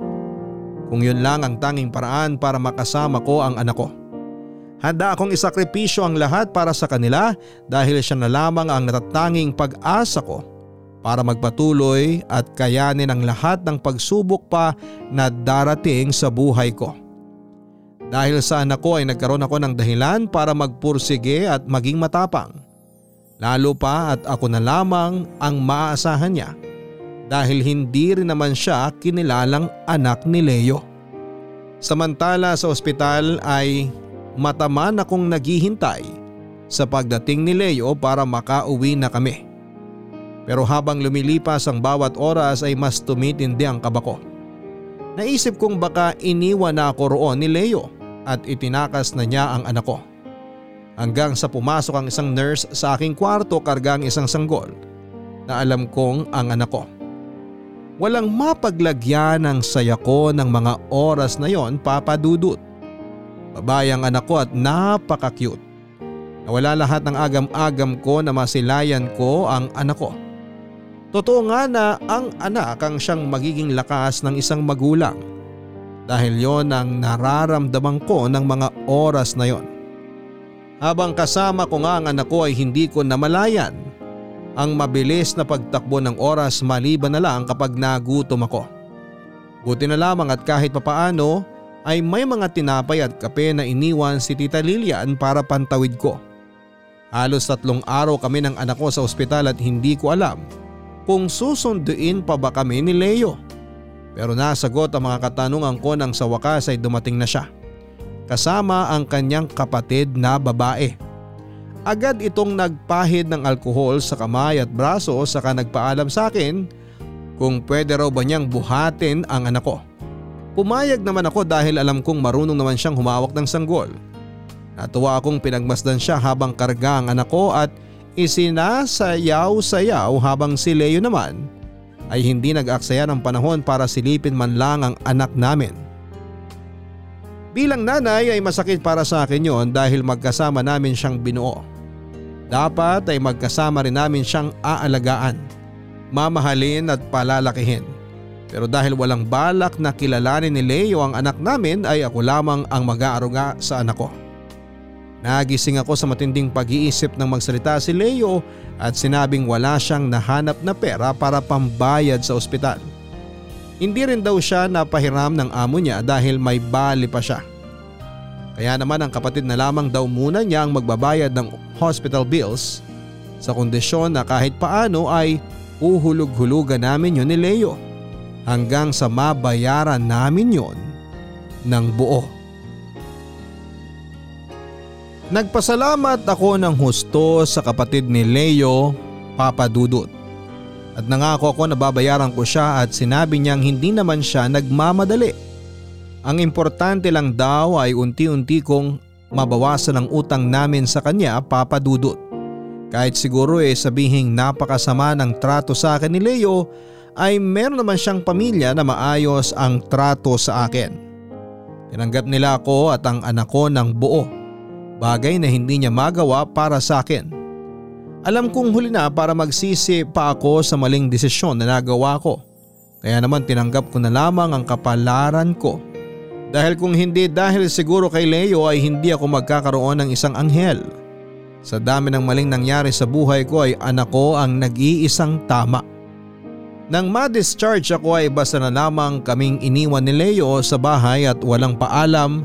Kung yun lang ang tanging paraan para makasama ko ang anak ko. Handa akong isakripisyo ang lahat para sa kanila dahil siya na lamang ang natatanging pag-asa ko para magpatuloy at kayanin ang lahat ng pagsubok pa na darating sa buhay ko. Dahil sa anak ko ay nagkaroon ako ng dahilan para magpursige at maging matapang. Lalo pa at ako na lamang ang maaasahan niya dahil hindi rin naman siya kinilalang anak ni Leo. Samantala sa ospital ay mataman akong naghihintay sa pagdating ni Leo para makauwi na kami. Pero habang lumilipas ang bawat oras ay mas tumitindi ang kaba ko. Naisip kong baka iniwan na ako roon ni Leo at itinakas na niya ang anak ko. Hanggang sa pumasok ang isang nurse sa aking kwarto kargang isang sanggol na alam kong ang anak ko. Walang mapaglagyan ang saya ko ng mga oras na yon papadudot. Babae ang anak ko at napaka-cute. Nawala lahat ng agam-agam ko na masilayan ko ang anak ko. Totoo nga na ang anak ang siyang magiging lakas ng isang magulang dahil yon ang nararamdaman ko ng mga oras na yon. Habang kasama ko nga ang anak ko ay hindi ko namalayan ang mabilis na pagtakbo ng oras maliban na lang kapag nagutom ako. Buti na lamang at kahit papaano ay may mga tinapay at kape na iniwan si Tita Lilian para pantawid ko. Halos tatlong araw kami ng anak ko sa ospital at hindi ko alam kung susunduin pa ba kami ni Leo. Pero nasagot ang mga katanungan ko nang sa wakas ay dumating na siya. Kasama ang kanyang kapatid na babae. Agad itong nagpahid ng alkohol sa kamay at braso saka nagpaalam sa akin kung pwede raw ba niyang buhatin ang anak ko. Pumayag naman ako dahil alam kong marunong naman siyang humawak ng sanggol. Natuwa akong pinagmasdan siya habang karga ang anak ko at Isinasayaw-sayaw habang si Leo naman ay hindi nag-aksaya ng panahon para silipin man lang ang anak namin. Bilang nanay ay masakit para sa akin yon dahil magkasama namin siyang binuo. Dapat ay magkasama rin namin siyang aalagaan, mamahalin at palalakihin. Pero dahil walang balak na kilalanin ni Leo ang anak namin ay ako lamang ang mag-aaruga sa anak ko. Nagising ako sa matinding pag-iisip ng magsalita si Leo at sinabing wala siyang nahanap na pera para pambayad sa ospital. Hindi rin daw siya napahiram ng amo niya dahil may bali pa siya. Kaya naman ang kapatid na lamang daw muna niya ang magbabayad ng hospital bills sa kondisyon na kahit paano ay uhulog-hulugan namin yon ni Leo hanggang sa mabayaran namin yon ng buo. Nagpasalamat ako ng husto sa kapatid ni Leo, Papa Dudut. At nangako ako na babayaran ko siya at sinabi niyang hindi naman siya nagmamadali. Ang importante lang daw ay unti-unti kong mabawasan ang utang namin sa kanya, Papa Dudut. Kahit siguro eh sabihing napakasama ng trato sa akin ni Leo ay meron naman siyang pamilya na maayos ang trato sa akin. Tinanggap nila ako at ang anak ko ng buo Bagay na hindi niya magawa para sa akin. Alam kong huli na para magsisi pa ako sa maling desisyon na nagawa ko. Kaya naman tinanggap ko na lamang ang kapalaran ko. Dahil kung hindi dahil siguro kay Leo ay hindi ako magkakaroon ng isang anghel. Sa dami ng maling nangyari sa buhay ko ay anak ko ang nag-iisang tama. Nang ma-discharge ako ay basta na lamang kaming iniwan ni Leo sa bahay at walang paalam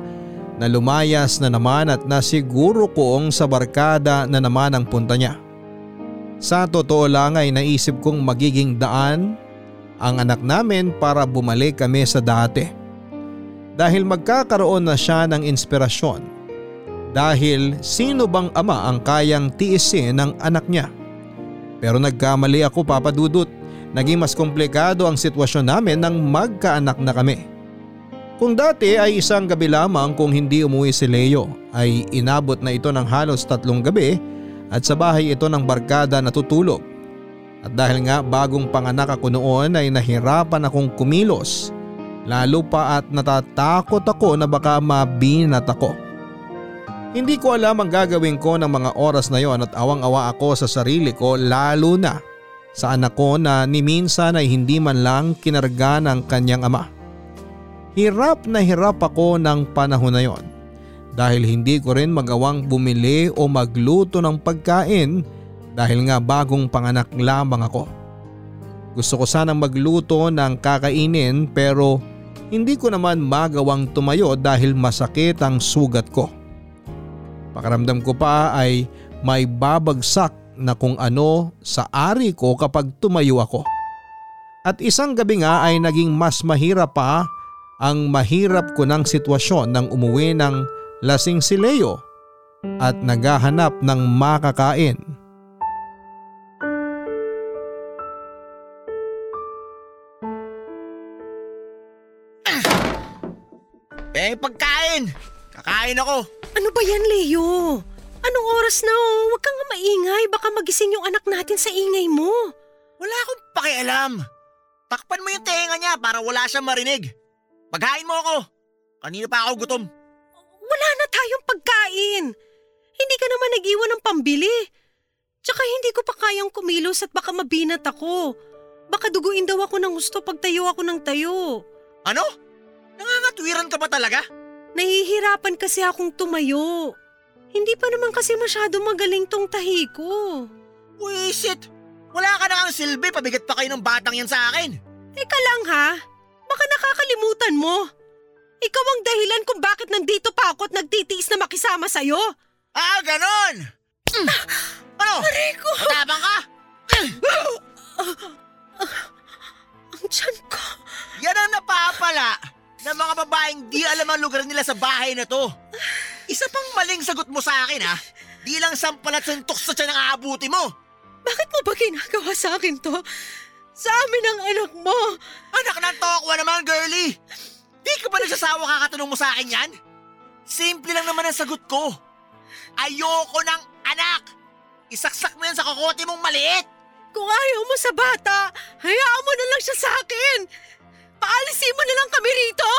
na lumayas na naman at nasiguro koong sa barkada na naman ang punta niya. Sa totoo lang ay naisip kong magiging daan ang anak namin para bumalik kami sa dati. Dahil magkakaroon na siya ng inspirasyon. Dahil sino bang ama ang kayang tiisin ng anak niya? Pero nagkamali ako papadudot. Naging mas komplikado ang sitwasyon namin nang magkaanak na kami. Kung dati ay isang gabi lamang kung hindi umuwi si Leo ay inabot na ito ng halos tatlong gabi at sa bahay ito ng barkada natutulog. At dahil nga bagong panganak ako noon ay nahirapan akong kumilos lalo pa at natatakot ako na baka mabinat ako. Hindi ko alam ang gagawin ko ng mga oras na yon at awang-awa ako sa sarili ko lalo na sa anak ko na ni minsan ay hindi man lang kinarga ng kanyang ama. Hirap na hirap ako ng panahon na yon dahil hindi ko rin magawang bumili o magluto ng pagkain dahil nga bagong panganak lamang ako. Gusto ko sanang magluto ng kakainin pero hindi ko naman magawang tumayo dahil masakit ang sugat ko. Pakaramdam ko pa ay may babagsak na kung ano sa ari ko kapag tumayo ako. At isang gabi nga ay naging mas mahirap pa ang mahirap ko ng sitwasyon nang umuwi ng lasing si Leo at naghahanap ng makakain. Eh, pagkain! Kakain ako! Ano ba yan, Leo? Anong oras na oh? Huwag kang maingay. Baka magising yung anak natin sa ingay mo. Wala akong pakialam. Takpan mo yung tenga niya para wala siyang marinig. Paghain mo ako! Kanina pa ako gutom. Wala na tayong pagkain. Hindi ka naman nag-iwan ng pambili. Tsaka hindi ko pa kayang kumilos at baka mabinat ako. Baka duguin daw ako ng gusto pag tayo ako ng tayo. Ano? Nangangatwiran ka ba talaga? Nahihirapan kasi akong tumayo. Hindi pa naman kasi masyado magaling tong tahi ko. Wisit! Wala ka na ang silbi, pabigat pa kayo ng batang yan sa akin. Teka lang ha, baka nakakalimutan mo. Ikaw ang dahilan kung bakit nandito pa ako at nagtitiis na makisama sa'yo. Ah, ganon! Mm. Ano? Rico! Matabang ka? Ang tiyan ko. Yan ang napapala ng mga babaeng di alam ang lugar nila sa bahay na to. Isa pang maling sagot mo sa akin ha. Di lang sampalat suntok sa tiyan ang aabuti mo. Bakit mo ba ginagawa sa akin to? Sa amin ang anak mo. Anak ng tokwa naman, girlie. Di ka ba nagsasawa kakatanong mo sa akin yan? Simple lang naman ang sagot ko. Ayoko ng anak. Isaksak mo yan sa kokote mong maliit. Kung ayaw mo sa bata, hayaan mo na lang siya sa akin. Paalisin mo na lang kami rito.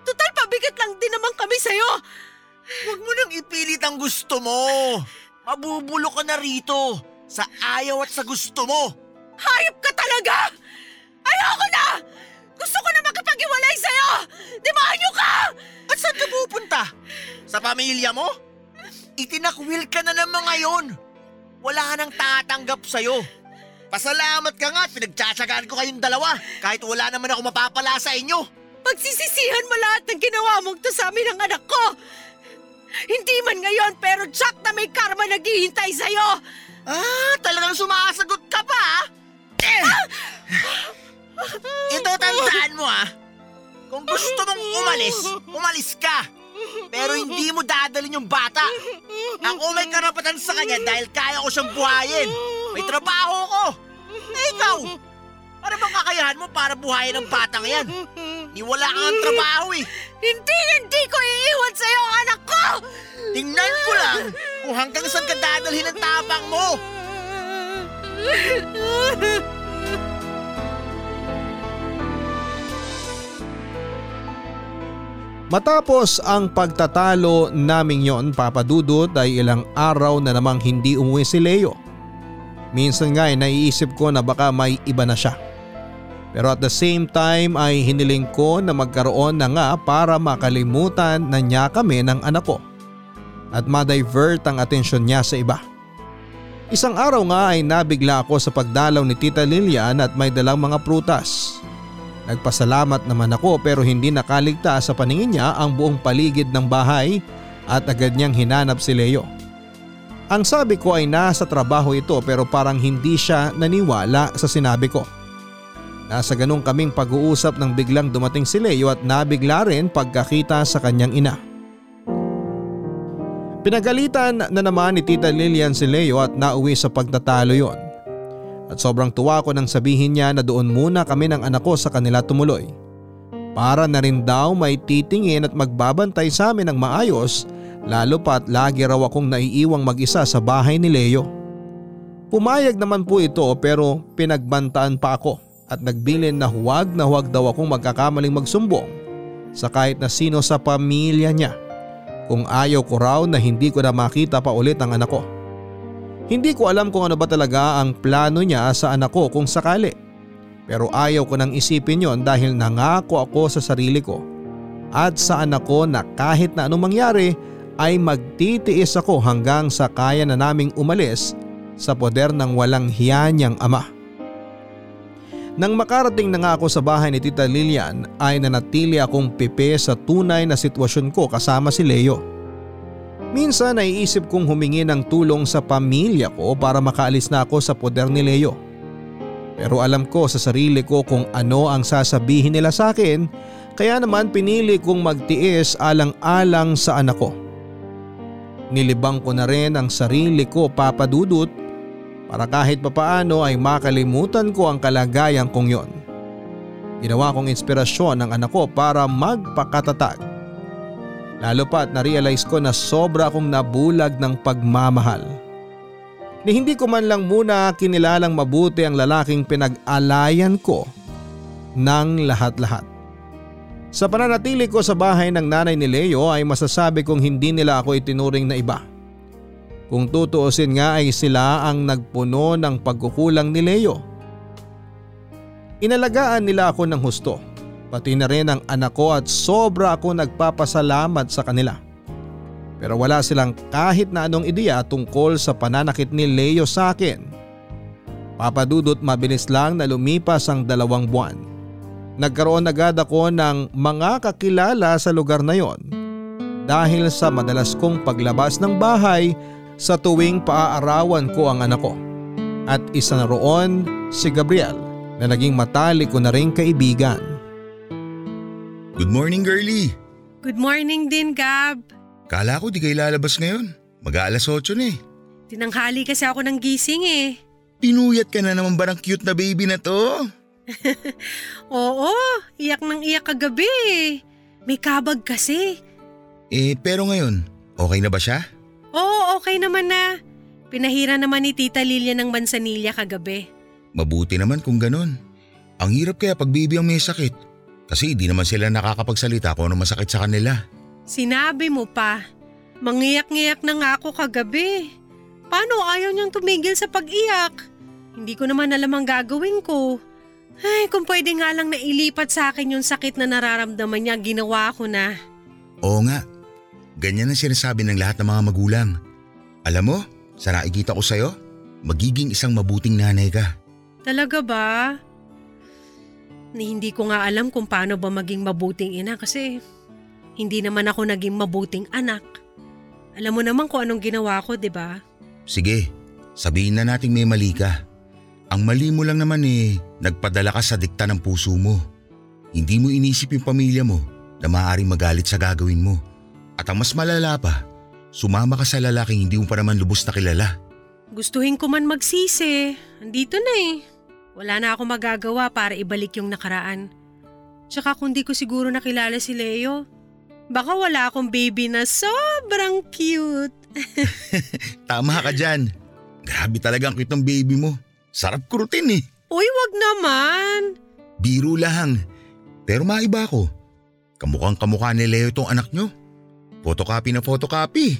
Total pabigat lang din naman kami sa'yo. Huwag mo nang ipilit ang gusto mo. Mabubulo ka na rito sa ayaw at sa gusto mo. Hayop ka talaga! Ayoko na! Gusto ko na makipag-iwalay sa'yo! Demonyo ka! At saan ka pupunta? Sa pamilya mo? Itinakwil ka na naman ngayon. Wala ka nang tatanggap sa'yo. Pasalamat ka nga at pinagtsatsagaan ko kayong dalawa kahit wala naman ako mapapala sa inyo. Pagsisisihan mo lahat ng ginawa mong to sa amin ng anak ko! Hindi man ngayon pero Jack na may karma naghihintay sa'yo! Ah, talagang sumasagot ka pa ah? Eh! Ito tandaan mo ah. Kung gusto mong umalis, umalis ka. Pero hindi mo dadalhin yung bata. Ako may karapatan sa kanya dahil kaya ko siyang buhayin. May trabaho ko. Eh ikaw, ano bang kakayahan mo para buhayin ang batang yan? Ni wala kang ang trabaho eh. Hindi, hindi ko iiwan sa'yo ang anak ko! Tingnan ko lang kung hanggang saan ka dadalhin ang tapang mo. Matapos ang pagtatalo naming yon papadudot ay ilang araw na namang hindi umuwi si Leo. Minsan nga ay naiisip ko na baka may iba na siya. Pero at the same time ay hiniling ko na magkaroon na nga para makalimutan na niya kami ng anak ko at ma-divert ang atensyon niya sa iba. Isang araw nga ay nabigla ako sa pagdalaw ni Tita Lilian at may dalang mga prutas. Nagpasalamat naman ako pero hindi nakaligtas sa paningin niya ang buong paligid ng bahay at agad niyang hinanap si Leo. Ang sabi ko ay nasa trabaho ito pero parang hindi siya naniwala sa sinabi ko. Nasa ganong kaming pag-uusap nang biglang dumating si Leo at nabigla rin pagkakita sa kanyang ina. Pinagalitan na naman ni Tita Lilian si Leo at nauwi sa pagtatalo yon. At sobrang tuwa ko nang sabihin niya na doon muna kami ng anak ko sa kanila tumuloy. Para na rin daw may titingin at magbabantay sa amin ng maayos lalo pat lagi raw akong naiiwang mag-isa sa bahay ni Leo. Pumayag naman po ito pero pinagbantaan pa ako at nagbilin na huwag na huwag daw akong magkakamaling magsumbong sa kahit na sino sa pamilya niya kung ayaw ko raw na hindi ko na makita pa ulit ang anak ko. Hindi ko alam kung ano ba talaga ang plano niya sa anak ko kung sakali. Pero ayaw ko nang isipin yon dahil nangako ako sa sarili ko at sa anak ko na kahit na anong mangyari ay magtitiis ako hanggang sa kaya na naming umalis sa poder ng walang hiya niyang ama. Nang makarating na nga ako sa bahay ni Tita Lilian ay nanatili akong pipe sa tunay na sitwasyon ko kasama si Leo. Minsan naiisip kong humingi ng tulong sa pamilya ko para makaalis na ako sa poder ni Leo. Pero alam ko sa sarili ko kung ano ang sasabihin nila sa akin kaya naman pinili kong magtiis alang-alang sa anak ko. Nilibang ko na rin ang sarili ko papadudot para kahit papaano ay makalimutan ko ang kalagayan kong yon. Ginawa kong inspirasyon ng anak ko para magpakatatag Lalo pa at na-realize ko na sobra akong nabulag ng pagmamahal. Ni hindi ko man lang muna kinilalang mabuti ang lalaking pinag-alayan ko ng lahat-lahat. Sa pananatili ko sa bahay ng nanay ni Leo ay masasabi kong hindi nila ako itinuring na iba. Kung tutuusin nga ay sila ang nagpuno ng pagkukulang ni Leo. Inalagaan nila ako ng husto, pati na rin ang anak ko at sobra ako nagpapasalamat sa kanila. Pero wala silang kahit na anong ideya tungkol sa pananakit ni Leo sa akin. Papadudot mabilis lang na lumipas ang dalawang buwan. Nagkaroon agad ako ng mga kakilala sa lugar na yon dahil sa madalas kong paglabas ng bahay sa tuwing paaarawan ko ang anak ko. At isa na roon si Gabriel na naging matalik ko na rin kaibigan. Good morning, girlie. Good morning din, Gab. Kala ko di kayo lalabas ngayon. Mag-aalas 8 na eh. Tinanghali kasi ako ng gising eh. Pinuyat ka na naman ba ng cute na baby na to? Oo, iyak ng iyak kagabi. May kabag kasi. Eh, pero ngayon, okay na ba siya? Oo, okay naman na. Pinahira naman ni Tita Lilia ng mansanilya kagabi. Mabuti naman kung ganun. Ang hirap kaya pag baby ang may sakit. Kasi di naman sila nakakapagsalita kung ano masakit sa kanila. Sinabi mo pa. Mangiyak-ngiyak na nga ako kagabi. Paano ayaw niyang tumigil sa pag-iyak? Hindi ko naman alam ang gagawin ko. Ay, kung pwede nga lang nailipat sa akin yung sakit na nararamdaman niya, ginawa ko na. Oo nga. Ganyan ang sinasabi ng lahat ng mga magulang. Alam mo, sa nakikita ko sa'yo, magiging isang mabuting nanay ka. Talaga ba? Ni hindi ko nga alam kung paano ba maging mabuting ina kasi hindi naman ako naging mabuting anak. Alam mo naman kung anong ginawa ko, di ba? Sige, sabihin na nating may mali ka. Ang mali mo lang naman eh, nagpadala ka sa dikta ng puso mo. Hindi mo inisip yung pamilya mo na maaaring magalit sa gagawin mo. At ang mas malala pa, sumama ka sa lalaking hindi mo pa naman lubos na kilala. Gustuhin ko man magsisi. Andito na eh. Wala na ako magagawa para ibalik yung nakaraan. Tsaka kung di ko siguro nakilala si Leo, baka wala akong baby na sobrang cute. Tama ka dyan. Grabe talaga ang cute ng baby mo. Sarap kurutin eh. Uy, wag naman. Biro lang. Pero maiba ko. Kamukhang kamukha ni Leo itong anak nyo. Photocopy na photocopy.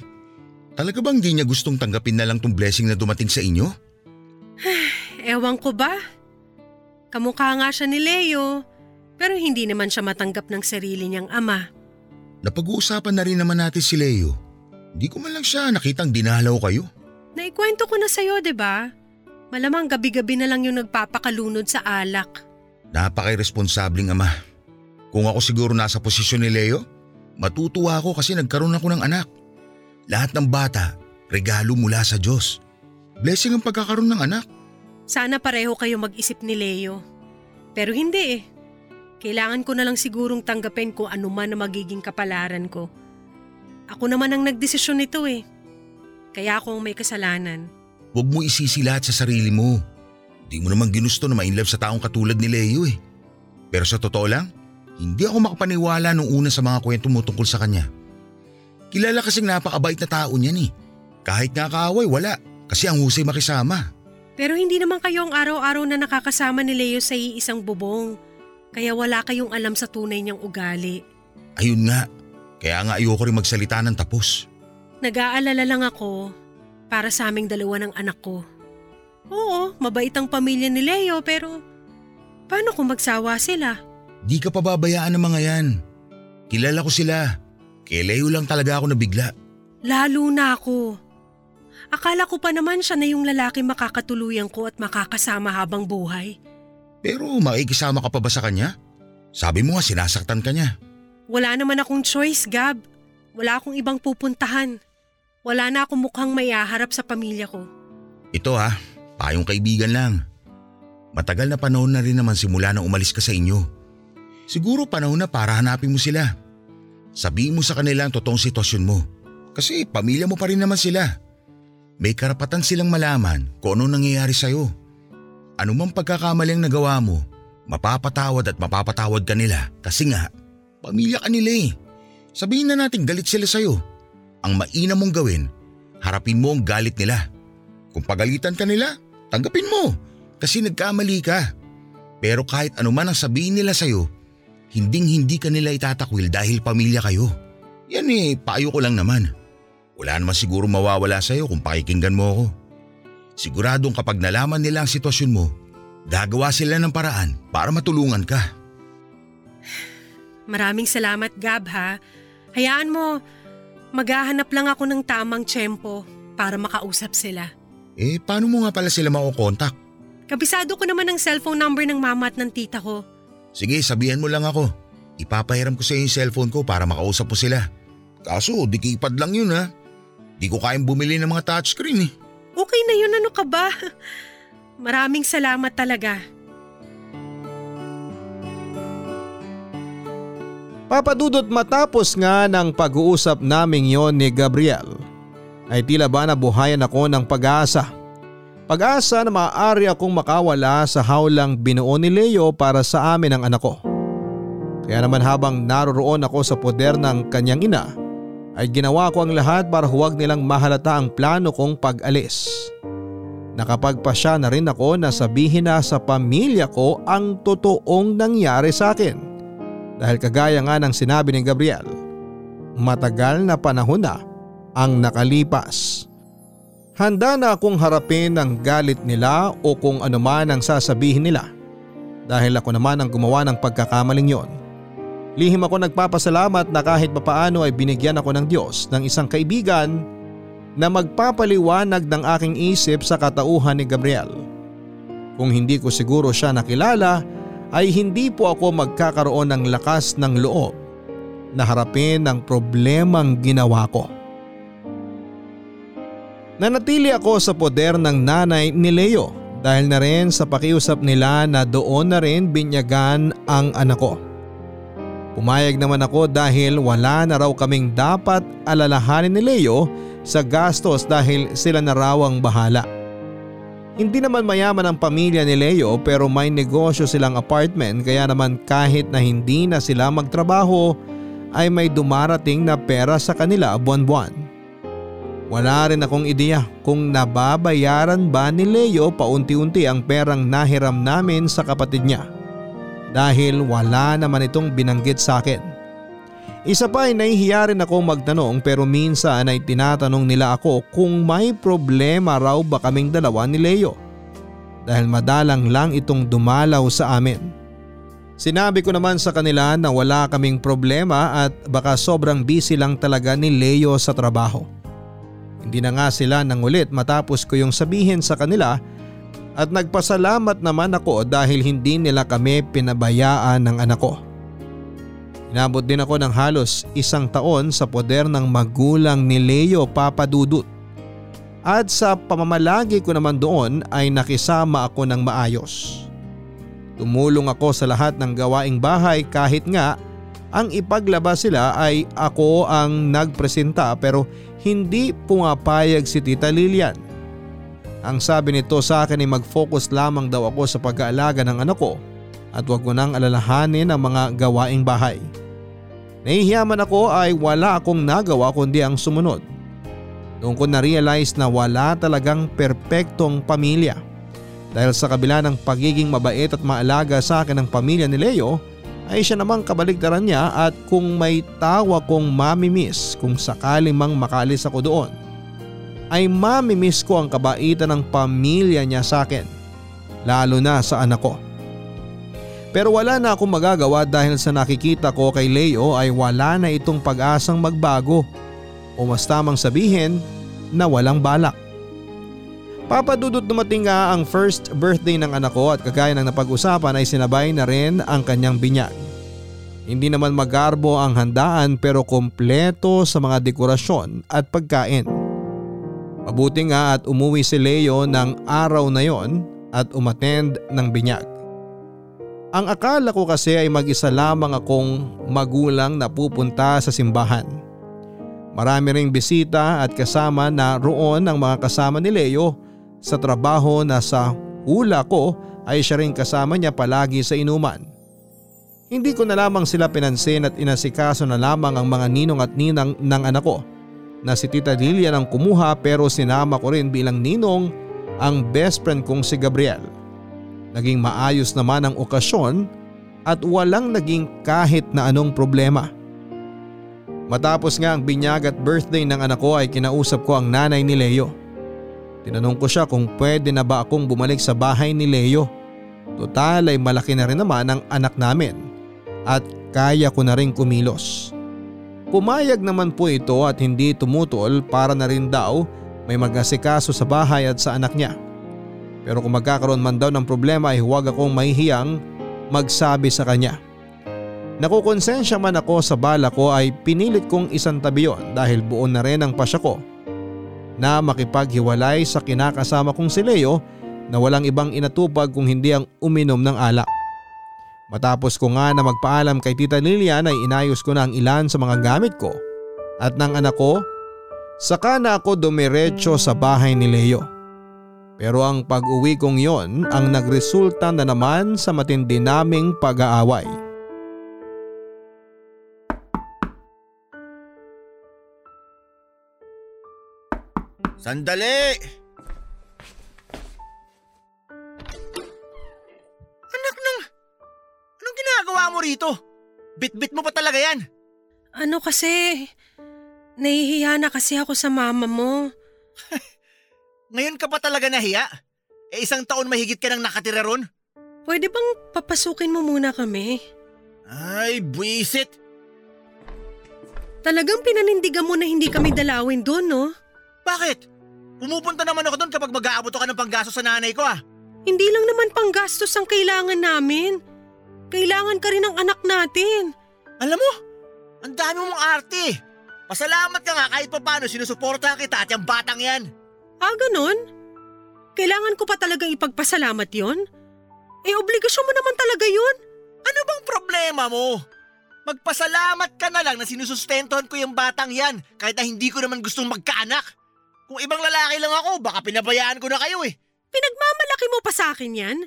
Talaga bang di niya gustong tanggapin na lang tong blessing na dumating sa inyo? Ewan ko ba? Kamukha nga siya ni Leo, pero hindi naman siya matanggap ng sarili niyang ama. Napag-uusapan na rin naman natin si Leo. Di ko man lang siya nakitang dinalaw kayo. Naikwento ko na sa'yo, di ba? Malamang gabi-gabi na lang yung nagpapakalunod sa alak. Napaka-irresponsabling ama. Kung ako siguro nasa posisyon ni Leo, matutuwa ako kasi nagkaroon ako ng anak. Lahat ng bata, regalo mula sa Diyos. Blessing ang pagkakaroon ng anak. Sana pareho kayo mag-isip ni Leo. Pero hindi eh. Kailangan ko na lang sigurong tanggapin kung ano man na magiging kapalaran ko. Ako naman ang nagdesisyon nito eh. Kaya ako ang may kasalanan. Huwag mo isisi lahat sa sarili mo. Di mo naman ginusto na ma-inlove sa taong katulad ni Leo eh. Pero sa totoo lang, hindi ako makapaniwala nung una sa mga kwento mo tungkol sa kanya. Kilala kasing napakabait na tao niyan eh. Kahit nga kaaway, wala. Kasi ang husay makisama. Pero hindi naman kayo ang araw-araw na nakakasama ni Leo sa iisang bubong. Kaya wala kayong alam sa tunay niyang ugali. Ayun nga, kaya nga ayoko rin magsalita ng tapos. Nag-aalala lang ako para sa aming dalawa ng anak ko. Oo, mabait ang pamilya ni Leo pero paano kung magsawa sila? Di ka pababayaan ng mga yan. Kilala ko sila. Kay Leo lang talaga ako nabigla. Lalo na ako. Akala ko pa naman siya na yung lalaki makakatuluyan ko at makakasama habang buhay. Pero makikisama ka pa ba sa kanya? Sabi mo nga sinasaktan ka niya. Wala naman akong choice, Gab. Wala akong ibang pupuntahan. Wala na akong mukhang mayaharap sa pamilya ko. Ito ha, payong kaibigan lang. Matagal na panahon na rin naman simula nang umalis ka sa inyo. Siguro panahon na para hanapin mo sila. Sabihin mo sa kanila ang totoong sitwasyon mo. Kasi pamilya mo pa rin naman sila. May karapatan silang malaman kung ano nangyayari sa'yo. Ano mang pagkakamali ang nagawa mo, mapapatawad at mapapatawad ka nila kasi nga, pamilya ka nila eh. Sabihin na natin galit sila sa'yo. Ang mainam mong gawin, harapin mo ang galit nila. Kung pagalitan ka nila, tanggapin mo kasi nagkamali ka. Pero kahit ano man ang sabihin nila sa'yo, hinding hindi ka nila itatakwil dahil pamilya kayo. Yan eh, payo ko lang naman. Wala naman siguro mawawala sa'yo kung pakikinggan mo ako. Siguradong kapag nalaman nila ang sitwasyon mo, Gagawa sila ng paraan para matulungan ka. Maraming salamat Gab ha. Hayaan mo, maghahanap lang ako ng tamang tiyempo para makausap sila. Eh, paano mo nga pala sila makokontak? Kabisado ko naman ang cellphone number ng mama at ng tita ko. Sige, sabihan mo lang ako. Ipapahiram ko sa iyo yung cellphone ko para makausap mo sila. Kaso, di keypad lang yun ha. Di ko kayang bumili ng mga touchscreen eh. Okay na yun, ano ka ba? Maraming salamat talaga. Papadudot matapos nga ng pag-uusap naming yon ni Gabriel ay tila ba nabuhayan ako ng pag-asa. Pag-asa na maaari akong makawala sa hawlang binuo ni Leo para sa amin ang anak ko. Kaya naman habang naroroon ako sa poder ng kanyang ina ay ginawa ko ang lahat para huwag nilang mahalata ang plano kong pag-alis. Nakapagpasya na rin ako na sabihin na sa pamilya ko ang totoong nangyari sa akin. Dahil kagaya nga ng sinabi ni Gabriel, matagal na panahon na ang nakalipas. Handa na akong harapin ang galit nila o kung ano man ang sasabihin nila dahil ako naman ang gumawa ng pagkakamaling yon. Lihim ako nagpapasalamat na kahit papaano ay binigyan ako ng Diyos ng isang kaibigan na magpapaliwanag ng aking isip sa katauhan ni Gabriel. Kung hindi ko siguro siya nakilala ay hindi po ako magkakaroon ng lakas ng loob na harapin ang problemang ginawa ko. Nanatili ako sa poder ng nanay ni Leo dahil na rin sa pakiusap nila na doon na rin binyagan ang anak ko. Pumayag naman ako dahil wala na raw kaming dapat alalahanin ni Leo sa gastos dahil sila na raw ang bahala. Hindi naman mayaman ang pamilya ni Leo pero may negosyo silang apartment kaya naman kahit na hindi na sila magtrabaho ay may dumarating na pera sa kanila buwan-buwan. Wala rin akong ideya kung nababayaran ba ni Leo paunti-unti ang perang nahiram namin sa kapatid niya dahil wala naman itong binanggit sa akin. Isa pa ay nahihiya rin ako magtanong pero minsan ay tinatanong nila ako kung may problema raw ba kaming dalawa ni Leo. Dahil madalang lang itong dumalaw sa amin. Sinabi ko naman sa kanila na wala kaming problema at baka sobrang busy lang talaga ni Leo sa trabaho. Hindi na nga sila nangulit matapos ko yung sabihin sa kanila at nagpasalamat naman ako dahil hindi nila kami pinabayaan ng anak ko. Inabot din ako ng halos isang taon sa poder ng magulang ni Leo Papadudut. At sa pamamalagi ko naman doon ay nakisama ako ng maayos. Tumulong ako sa lahat ng gawaing bahay kahit nga ang ipaglabas sila ay ako ang nagpresenta pero hindi pumapayag si Tita Lilian. Ang sabi nito sa akin ay mag-focus lamang daw ako sa pag-aalaga ng anak ko at wag ko nang alalahanin ang mga gawaing bahay. Nahihiyaman ako ay wala akong nagawa kundi ang sumunod. Doon ko na-realize na wala talagang perpektong pamilya. Dahil sa kabila ng pagiging mabait at maalaga sa akin ng pamilya ni Leo ay siya namang kabaligtaran niya at kung may tawa kong mamimiss kung sakali mang makalis ako doon ay mamimiss ko ang kabaitan ng pamilya niya sa akin lalo na sa anak ko. Pero wala na akong magagawa dahil sa nakikita ko kay Leo ay wala na itong pag-asang magbago o mas tamang sabihin na walang balak. Papadudot dumating nga ang first birthday ng anak ko at kagaya ng napag-usapan ay sinabay na rin ang kanyang binyag. Hindi naman magarbo ang handaan pero kompleto sa mga dekorasyon at pagkain. Mabuti nga at umuwi si Leo ng araw na yon at umattend ng binyag. Ang akala ko kasi ay mag-isa lamang akong magulang na pupunta sa simbahan. Marami ring bisita at kasama na roon ang mga kasama ni Leo sa trabaho na sa hula ko ay siya rin kasama niya palagi sa inuman. Hindi ko na lamang sila pinansin at inasikaso na lamang ang mga ninong at ninang ng anak ko na si Tita Lilia ang kumuha pero sinama ko rin bilang ninong ang best friend kong si Gabriel. Naging maayos naman ang okasyon at walang naging kahit na anong problema. Matapos nga ang binyag at birthday ng anak ko ay kinausap ko ang nanay ni Leo. Tinanong ko siya kung pwede na ba akong bumalik sa bahay ni Leo Total ay malaki na rin naman ang anak namin at kaya ko na rin kumilos. Pumayag naman po ito at hindi tumutol para na rin daw may mag-asikaso sa bahay at sa anak niya. Pero kung magkakaroon man daw ng problema ay huwag akong mahihiyang magsabi sa kanya. Nakukonsensya man ako sa bala ko ay pinilit kong isang tabi yon dahil buo na rin ang pasya ko na makipaghiwalay sa kinakasama kong si Leo na walang ibang inatupag kung hindi ang uminom ng alak. Matapos ko nga na magpaalam kay Tita Lilian ay inayos ko na ang ilan sa mga gamit ko at ng anak ko, saka na ako dumiretso sa bahay ni Leo. Pero ang pag-uwi kong yon ang nagresulta na naman sa matindi naming pag-aaway. Sandali! Anak ng... Anong ginagawa mo rito? Bit-bit mo pa talaga yan? Ano kasi, nahihiya na kasi ako sa mama mo. Ngayon ka pa talaga nahiya? Eh isang taon mahigit ka nang nakatira ron? Pwede bang papasukin mo muna kami? Ay, buwisit! Talagang pinanindigan mo na hindi kami dalawin doon, no? Bakit? Pumupunta naman ako doon kapag mag-aabot ka ng panggaso sa nanay ko ah. Hindi lang naman panggastos ang kailangan namin. Kailangan ka rin ng anak natin. Alam mo, ang dami mong arte. Pasalamat ka nga kahit pa paano sinusuporta kita at yung batang yan. Ah, ganun? Kailangan ko pa talagang ipagpasalamat yon? Eh, obligasyon mo naman talaga yun. Ano bang problema mo? Magpasalamat ka na lang na sinusustentuhan ko yung batang yan kahit na hindi ko naman gustong magkaanak. Kung ibang lalaki lang ako, baka pinabayaan ko na kayo eh. Pinagmamalaki mo pa sa akin yan?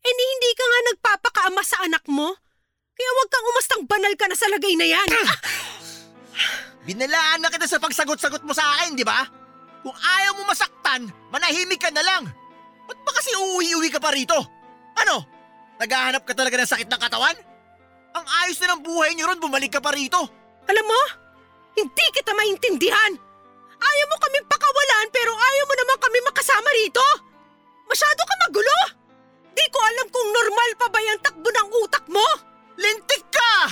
Eh ni hindi ka nga nagpapakaama sa anak mo? Kaya huwag kang umastang banal ka na sa lagay na yan. Binalaan na kita sa pagsagot-sagot mo sa akin, di ba? Kung ayaw mo masaktan, manahimik ka na lang. Ba't ba kasi uuwi-uwi ka pa rito? Ano? Naghahanap ka talaga ng sakit ng katawan? Ang ayos na ng buhay niyo ron, bumalik ka pa rito. Alam mo, hindi kita maintindihan. Ayaw mo kaming pakawalan pero ayaw mo naman kami makasama rito. Masyado ka magulo. Di ko alam kung normal pa ba yung takbo ng utak mo. Lintik ka!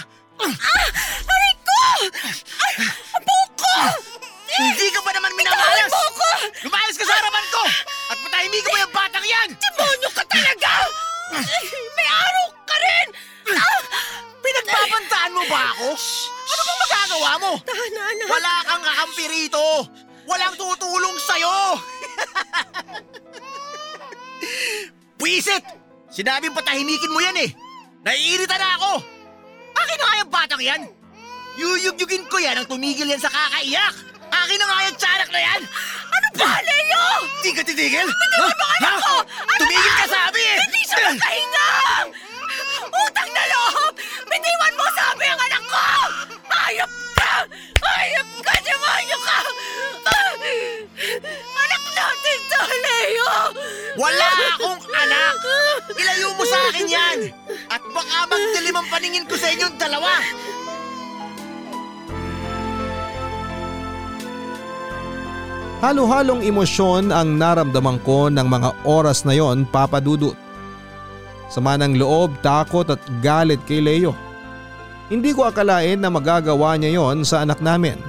Sinabing patahimikin mo yan eh! Naiirita na ako! Akin na nga yung batang yan! Yuyugyugin ko yan ang tumigil yan sa kakaiyak! Akin na nga yung tiyanak na yan! Ano ba, Leo? Di ka titigil? Bitawan mo anak ko! Ano Tumigil ka sabi eh! Hindi siya makahinga! At baka magdilim ang paningin ko sa inyong dalawa! Halo-halong emosyon ang naramdaman ko ng mga oras na yon papadudot. Sama ng loob, takot at galit kay Leo. Hindi ko akalain na magagawa niya yon sa anak namin.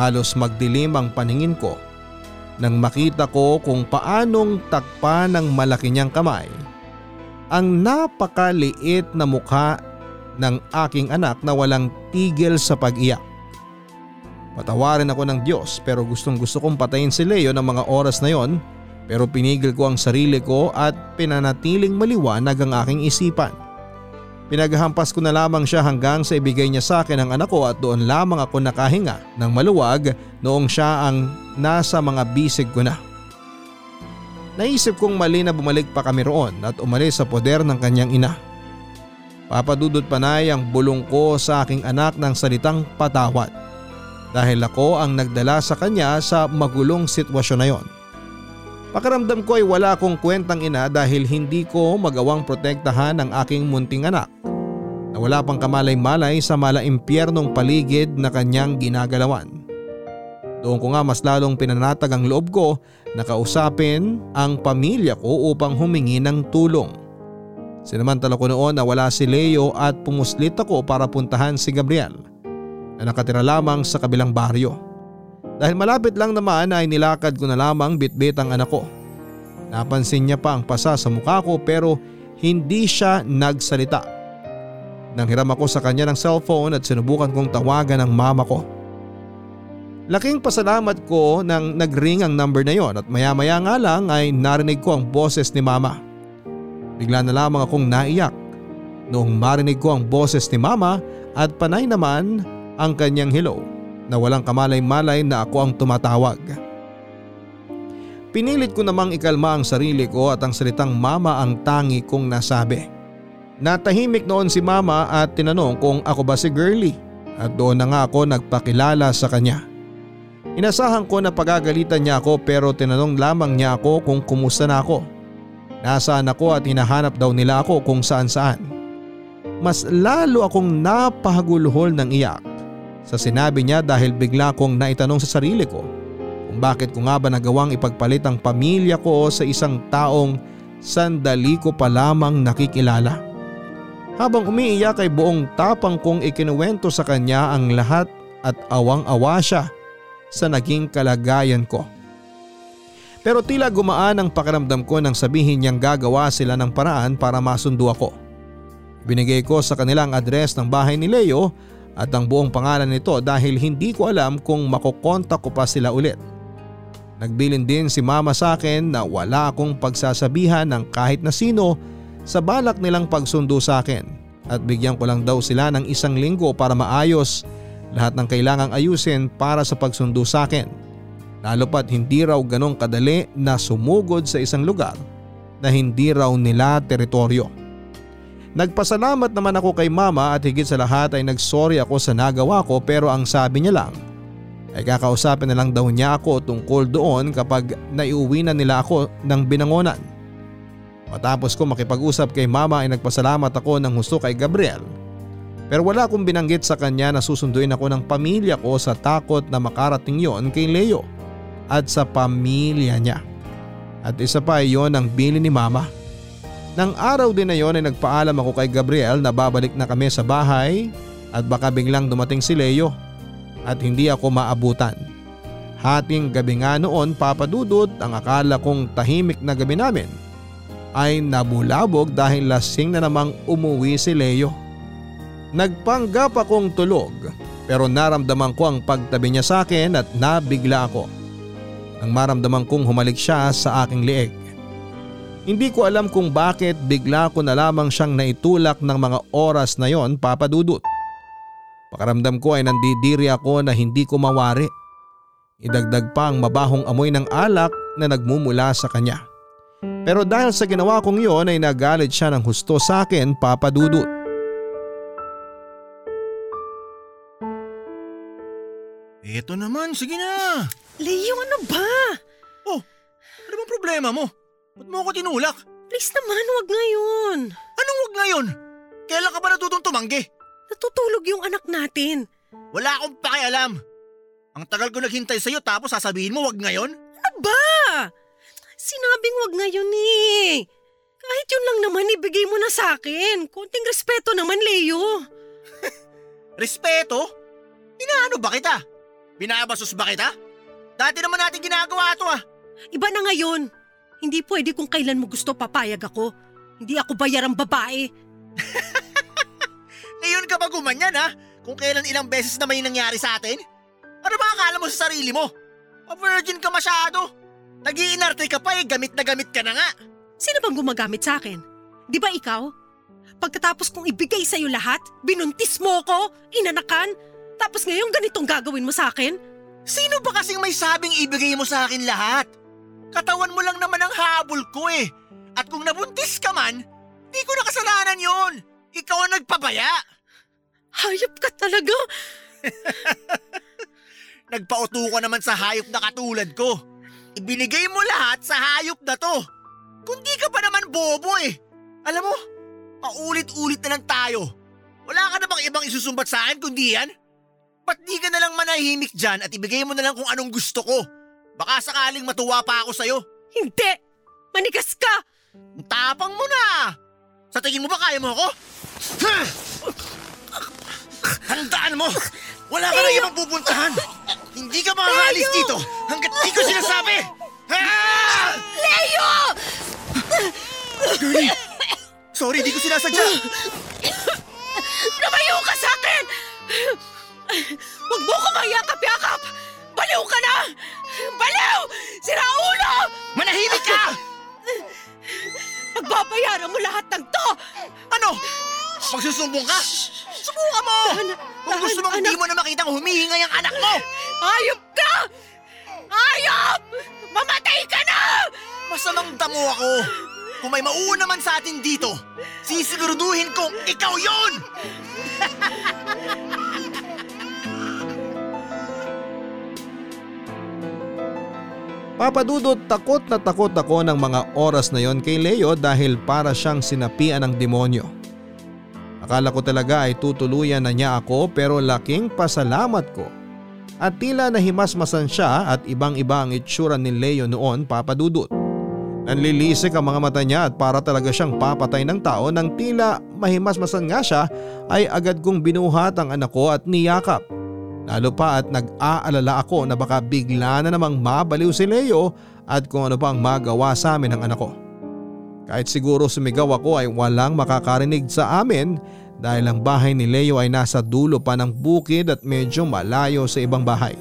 Halos magdilim ang paningin ko nang makita ko kung paanong takpa ng malaki niyang kamay ang napakaliit na mukha ng aking anak na walang tigil sa pag-iyak. Patawarin ako ng Diyos pero gustong gusto kong patayin si Leo ng mga oras na yon pero pinigil ko ang sarili ko at pinanatiling maliwanag ang aking isipan. Pinaghampas ko na lamang siya hanggang sa ibigay niya sa akin ang anak ko at doon lamang ako nakahinga ng maluwag noong siya ang nasa mga bisig ko na. Naisip kong mali na bumalik pa kami roon at umalis sa poder ng kanyang ina. Papadudot panay ang bulong ko sa aking anak ng salitang patawad dahil ako ang nagdala sa kanya sa magulong sitwasyon na yon. Pakiramdam ko ay wala akong kwentang ina dahil hindi ko magawang protektahan ang aking munting anak na wala pang kamalay-malay sa malaimpyernong paligid na kanyang ginagalawan. Doon ko nga mas lalong pinanatag ang loob ko na kausapin ang pamilya ko upang humingi ng tulong. Sinamantala ko noon na wala si Leo at pumuslit ako para puntahan si Gabriel na nakatira lamang sa kabilang baryo. Dahil malapit lang naman ay nilakad ko na lamang bitbit ang anak ko. Napansin niya pa ang pasa sa mukha ko pero hindi siya nagsalita. Nanghiram ako sa kanya ng cellphone at sinubukan kong tawagan ang mama ko. Laking pasalamat ko nang nagring ang number na yon at maya maya nga lang ay narinig ko ang boses ni mama. Bigla na lamang akong naiyak noong marinig ko ang boses ni mama at panay naman ang kanyang hello na walang kamalay-malay na ako ang tumatawag. Pinilit ko namang ikalma ang sarili ko at ang salitang mama ang tangi kong nasabi. Natahimik noon si mama at tinanong kung ako ba si Girlie at doon na nga ako nagpakilala sa kanya. Inasahan ko na pagagalitan niya ako pero tinanong lamang niya ako kung kumusta na ako. Nasaan ako at hinahanap daw nila ako kung saan saan. Mas lalo akong napahagulhol ng iyak sa sinabi niya dahil bigla kong naitanong sa sarili ko kung bakit ko nga ba nagawang ipagpalit ang pamilya ko sa isang taong sandali ko pa lamang nakikilala. Habang umiiyak ay buong tapang kong ikinuwento sa kanya ang lahat at awang-awa siya sa naging kalagayan ko. Pero tila gumaan ang pakiramdam ko nang sabihin niyang gagawa sila ng paraan para masundo ako. Binigay ko sa kanilang address ng bahay ni Leo at ang buong pangalan nito dahil hindi ko alam kung makokontak ko pa sila ulit. Nagbilin din si mama sa akin na wala akong pagsasabihan ng kahit na sino sa balak nilang pagsundo sa akin at bigyan ko lang daw sila ng isang linggo para maayos lahat ng kailangang ayusin para sa pagsundo sa akin. Lalo pat hindi raw ganong kadali na sumugod sa isang lugar na hindi raw nila teritoryo. Nagpasalamat naman ako kay mama at higit sa lahat ay nagsorry ako sa nagawa ko pero ang sabi niya lang ay kakausapin na lang daw niya ako tungkol doon kapag naiuwi na nila ako ng binangonan. Matapos ko makipag-usap kay mama ay nagpasalamat ako ng husto kay Gabriel. Pero wala akong binanggit sa kanya na susunduin ako ng pamilya ko sa takot na makarating yon kay Leo at sa pamilya niya. At isa pa yon ang bili ni mama. Nang araw din na yon ay nagpaalam ako kay Gabriel na babalik na kami sa bahay at baka biglang dumating si Leo at hindi ako maabutan. Hating gabi nga noon papadudot ang akala kong tahimik na gabi namin ay nabulabog dahil lasing na namang umuwi si Leo. Nagpanggap akong tulog pero naramdaman ko ang pagtabi niya sa akin at nabigla ako nang maramdaman kong humalik siya sa aking lieg. Hindi ko alam kung bakit bigla ko na lamang siyang naitulak ng mga oras na yon papadudot. Pakaramdam ko ay nandidiri ako na hindi ko mawari. Idagdag pa ang mabahong amoy ng alak na nagmumula sa kanya. Pero dahil sa ginawa kong iyon ay nagalit siya ng husto sa akin papadudot. Eto naman, sige na. Leo, ano ba? Oh, ano bang problema mo? Ba't mo ako tinulak? Please naman, wag ngayon. Anong wag ngayon? Kailan ka ba natutong tumanggi? Natutulog yung anak natin. Wala akong pakialam. Ang tagal ko naghintay sa'yo tapos sasabihin mo wag ngayon? Ano ba? Sinabing wag ngayon eh. Kahit yun lang naman ibigay mo na sa akin. Konting respeto naman, Leo. Respeto? Inaano ba kita? Binabasos ba kita? Dati naman natin ginagawa to ah. Iba na ngayon. Hindi pwede kung kailan mo gusto papayag ako. Hindi ako bayarang babae. Ngayon ka ba gumanyan ha? Kung kailan ilang beses na may nangyari sa atin? Ano ba akala mo sa sarili mo? Pa-virgin ka masyado. Nag-iinarte ka pa eh, gamit na gamit ka na nga. Sino bang gumagamit sa akin? Di ba ikaw? Pagkatapos kong ibigay sa'yo lahat, binuntis mo ko, inanakan, tapos ngayon ganitong gagawin mo sa akin? Sino ba kasing may sabing ibigay mo sa akin lahat? Katawan mo lang naman ang habol ko eh. At kung nabuntis ka man, di ko nakasalanan yon. Ikaw ang nagpabaya. Hayop ka talaga! Nagpauto ka naman sa hayop na katulad ko. Ibinigay mo lahat sa hayop na to. Kung di ka pa naman bobo eh. Alam mo, paulit-ulit na lang tayo. Wala ka na bang ibang isusumbat sa akin kundi yan? Ba't di ka na lang manahimik dyan at ibigay mo na lang kung anong gusto ko? Baka sakaling matuwa pa ako sa'yo. Hindi! Manigas ka! Ang tapang mo na! Sa tingin mo ba kaya mo ako? Ha! Handaan mo! Wala ka na ibang pupuntahan! Hindi ka makakaalis dito hanggat di ko sinasabi! Ha! Leo! Girlie! Sorry, di ko sinasadya! Lumayo ka sa akin! Huwag mo ko mayakap-yakap! Baliw ka na! Baliw! Sira ulo! Manahimik ka! Pagbabayaran mo lahat ng to! Ano? Magsusumbong ka? Subukan mo! Kung gusto mong hindi mo na makitang humihingay ang anak mo! Ayop ka! Ayop! Mamatay ka na! Masamang damo ako! Kung may mauuna man sa atin dito, sisiguraduhin kong ikaw yon! Papadudot takot na takot ako ng mga oras na yon kay Leo dahil para siyang sinapian ng demonyo. Akala ko talaga ay tutuluyan na niya ako pero laking pasalamat ko. At tila nahimasmasan siya at ibang iba ang itsura ni Leo noon papadudot. Nanlilisik ang mga mata niya at para talaga siyang papatay ng tao nang tila mahimasmasan nga siya ay agad kong binuhat ang anak ko at niyakap. Lalo pa at nag-aalala ako na baka bigla na namang mabaliw si Leo at kung ano pa ang magawa sa amin ng anak ko. Kahit siguro sumigaw ako ay walang makakarinig sa amin dahil ang bahay ni Leo ay nasa dulo pa ng bukid at medyo malayo sa ibang bahay.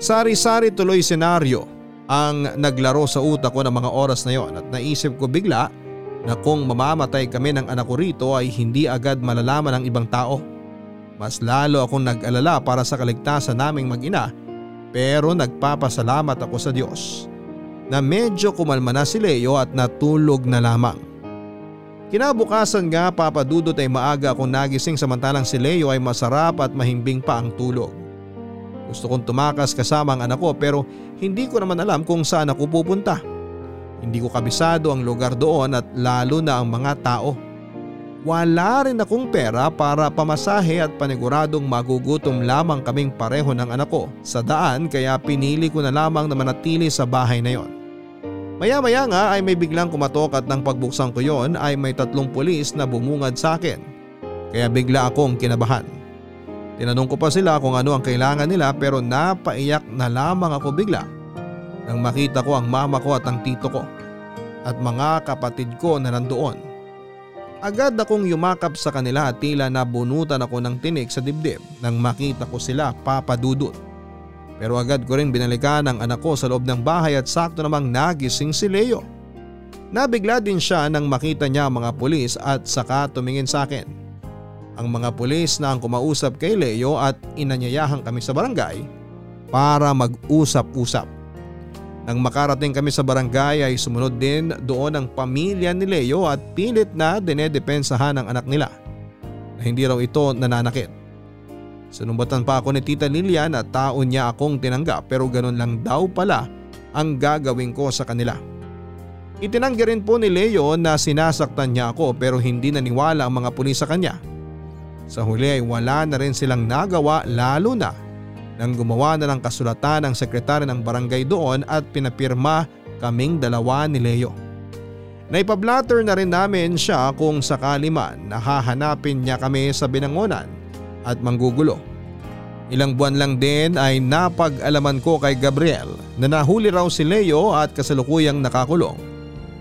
Sari-sari tuloy senaryo ang naglaro sa utak ko ng mga oras na yon at naisip ko bigla na kung mamamatay kami ng anak ko rito ay hindi agad malalaman ng ibang tao. Mas lalo akong nag-alala para sa kaligtasan naming mag-ina pero nagpapasalamat ako sa Diyos na medyo kumalma na si Leo at natulog na lamang. Kinabukasan nga papadudot ay maaga akong nagising samantalang si Leo ay masarap at mahimbing pa ang tulog. Gusto kong tumakas kasama ang anak ko pero hindi ko naman alam kung saan ako pupunta. Hindi ko kabisado ang lugar doon at lalo na ang mga tao. Wala rin akong pera para pamasahe at paniguradong magugutom lamang kaming pareho ng anak ko sa daan kaya pinili ko na lamang na manatili sa bahay na yon. Maya maya nga ay may biglang kumatok at nang pagbuksan ko yon ay may tatlong pulis na bumungad sa akin. Kaya bigla akong kinabahan. Tinanong ko pa sila kung ano ang kailangan nila pero napaiyak na lamang ako bigla nang makita ko ang mama ko at ang tito ko at mga kapatid ko na nandoon. Agad akong yumakap sa kanila at tila nabunutan ako ng tinik sa dibdib nang makita ko sila papadudot. Pero agad ko rin binalikan ang anak ko sa loob ng bahay at sakto namang nagising si Leo. Nabigla din siya nang makita niya ang mga pulis at saka tumingin sa akin. Ang mga pulis na ang kumausap kay Leo at inanyayahan kami sa barangay para mag-usap-usap. Nang makarating kami sa barangay ay sumunod din doon ang pamilya ni Leo at pilit na dinedepensahan ang anak nila na hindi raw ito nananakit. Sinumbatan pa ako ni Tita Lilian at taon niya akong tinanggap pero ganun lang daw pala ang gagawin ko sa kanila. Itinanggi rin po ni Leo na sinasaktan niya ako pero hindi naniwala ang mga pulis sa kanya. Sa huli ay wala na rin silang nagawa lalo na nang gumawa na ng kasulatan ng sekretary ng barangay doon at pinapirma kaming dalawa ni Leo. Naipablatter na rin namin siya kung sakali man nahahanapin niya kami sa binangonan at manggugulo. Ilang buwan lang din ay napag-alaman ko kay Gabriel na nahuli raw si Leo at kasalukuyang nakakulong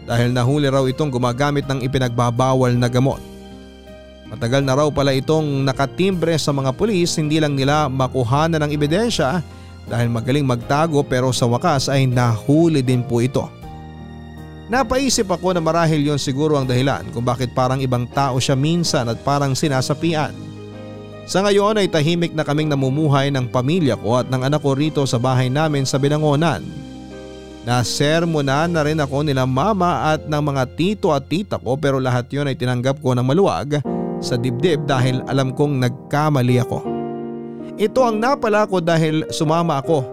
dahil nahuli raw itong gumagamit ng ipinagbabawal na gamot. Matagal na raw pala itong nakatimbre sa mga pulis hindi lang nila makuha na ng ebidensya dahil magaling magtago pero sa wakas ay nahuli din po ito. Napaisip ako na marahil yon siguro ang dahilan kung bakit parang ibang tao siya minsan at parang sinasapian. Sa ngayon ay tahimik na kaming namumuhay ng pamilya ko at ng anak ko rito sa bahay namin sa Binangonan. Nasermonan na rin ako nila mama at ng mga tito at tita ko pero lahat yon ay tinanggap ko ng maluwag sa dibdib dahil alam kong nagkamali ako. Ito ang napala ko dahil sumama ako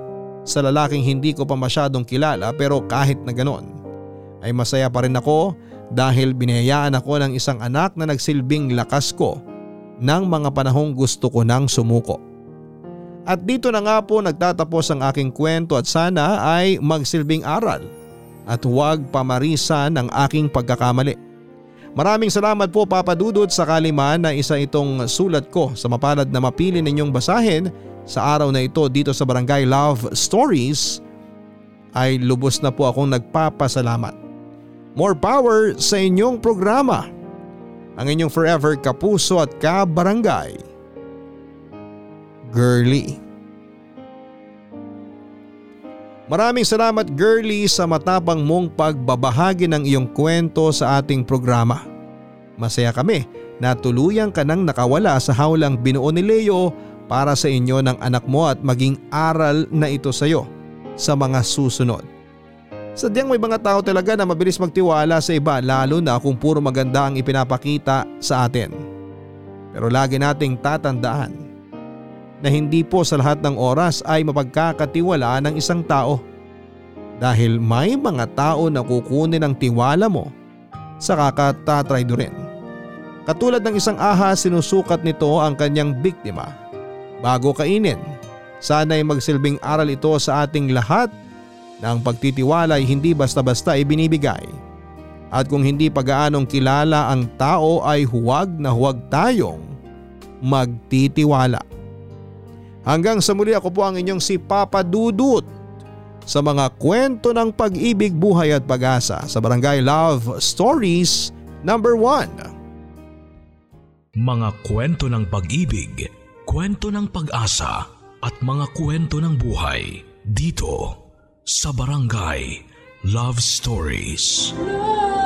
sa lalaking hindi ko pa masyadong kilala pero kahit na ganon ay masaya pa rin ako dahil binayaan ako ng isang anak na nagsilbing lakas ko ng mga panahong gusto ko nang sumuko. At dito na nga po nagtatapos ang aking kwento at sana ay magsilbing aral at huwag pamarisan ang aking pagkakamali. Maraming salamat po Papa Dudut sa kaliman na isa itong sulat ko sa mapalad na mapili ninyong basahin sa araw na ito dito sa Barangay Love Stories ay lubos na po akong nagpapasalamat. More power sa inyong programa. Ang inyong forever kapuso at kabarangay. Girly. Maraming salamat girly sa matapang mong pagbabahagi ng iyong kwento sa ating programa. Masaya kami na tuluyang ka nang nakawala sa hawlang binuo ni Leo para sa inyo ng anak mo at maging aral na ito sa iyo sa mga susunod. Sadyang may mga tao talaga na mabilis magtiwala sa iba lalo na kung puro maganda ang ipinapakita sa atin. Pero lagi nating tatandaan na hindi po sa lahat ng oras ay mapagkakatiwala ng isang tao. Dahil may mga tao na kukunin ang tiwala mo sa kakatatrydo rin. Katulad ng isang ahas sinusukat nito ang kanyang biktima bago kainin. Sana ay magsilbing aral ito sa ating lahat na ang pagtitiwala ay hindi basta-basta ibinibigay. At kung hindi pagaanong kilala ang tao ay huwag na huwag tayong magtitiwala. Hanggang sa muli ako po ang inyong si Papa Dudut sa mga kwento ng pag-ibig, buhay at pag-asa sa Barangay Love Stories number 1. Mga kwento ng pag-ibig, kwento ng pag-asa at mga kwento ng buhay dito sa Barangay Love Stories. Love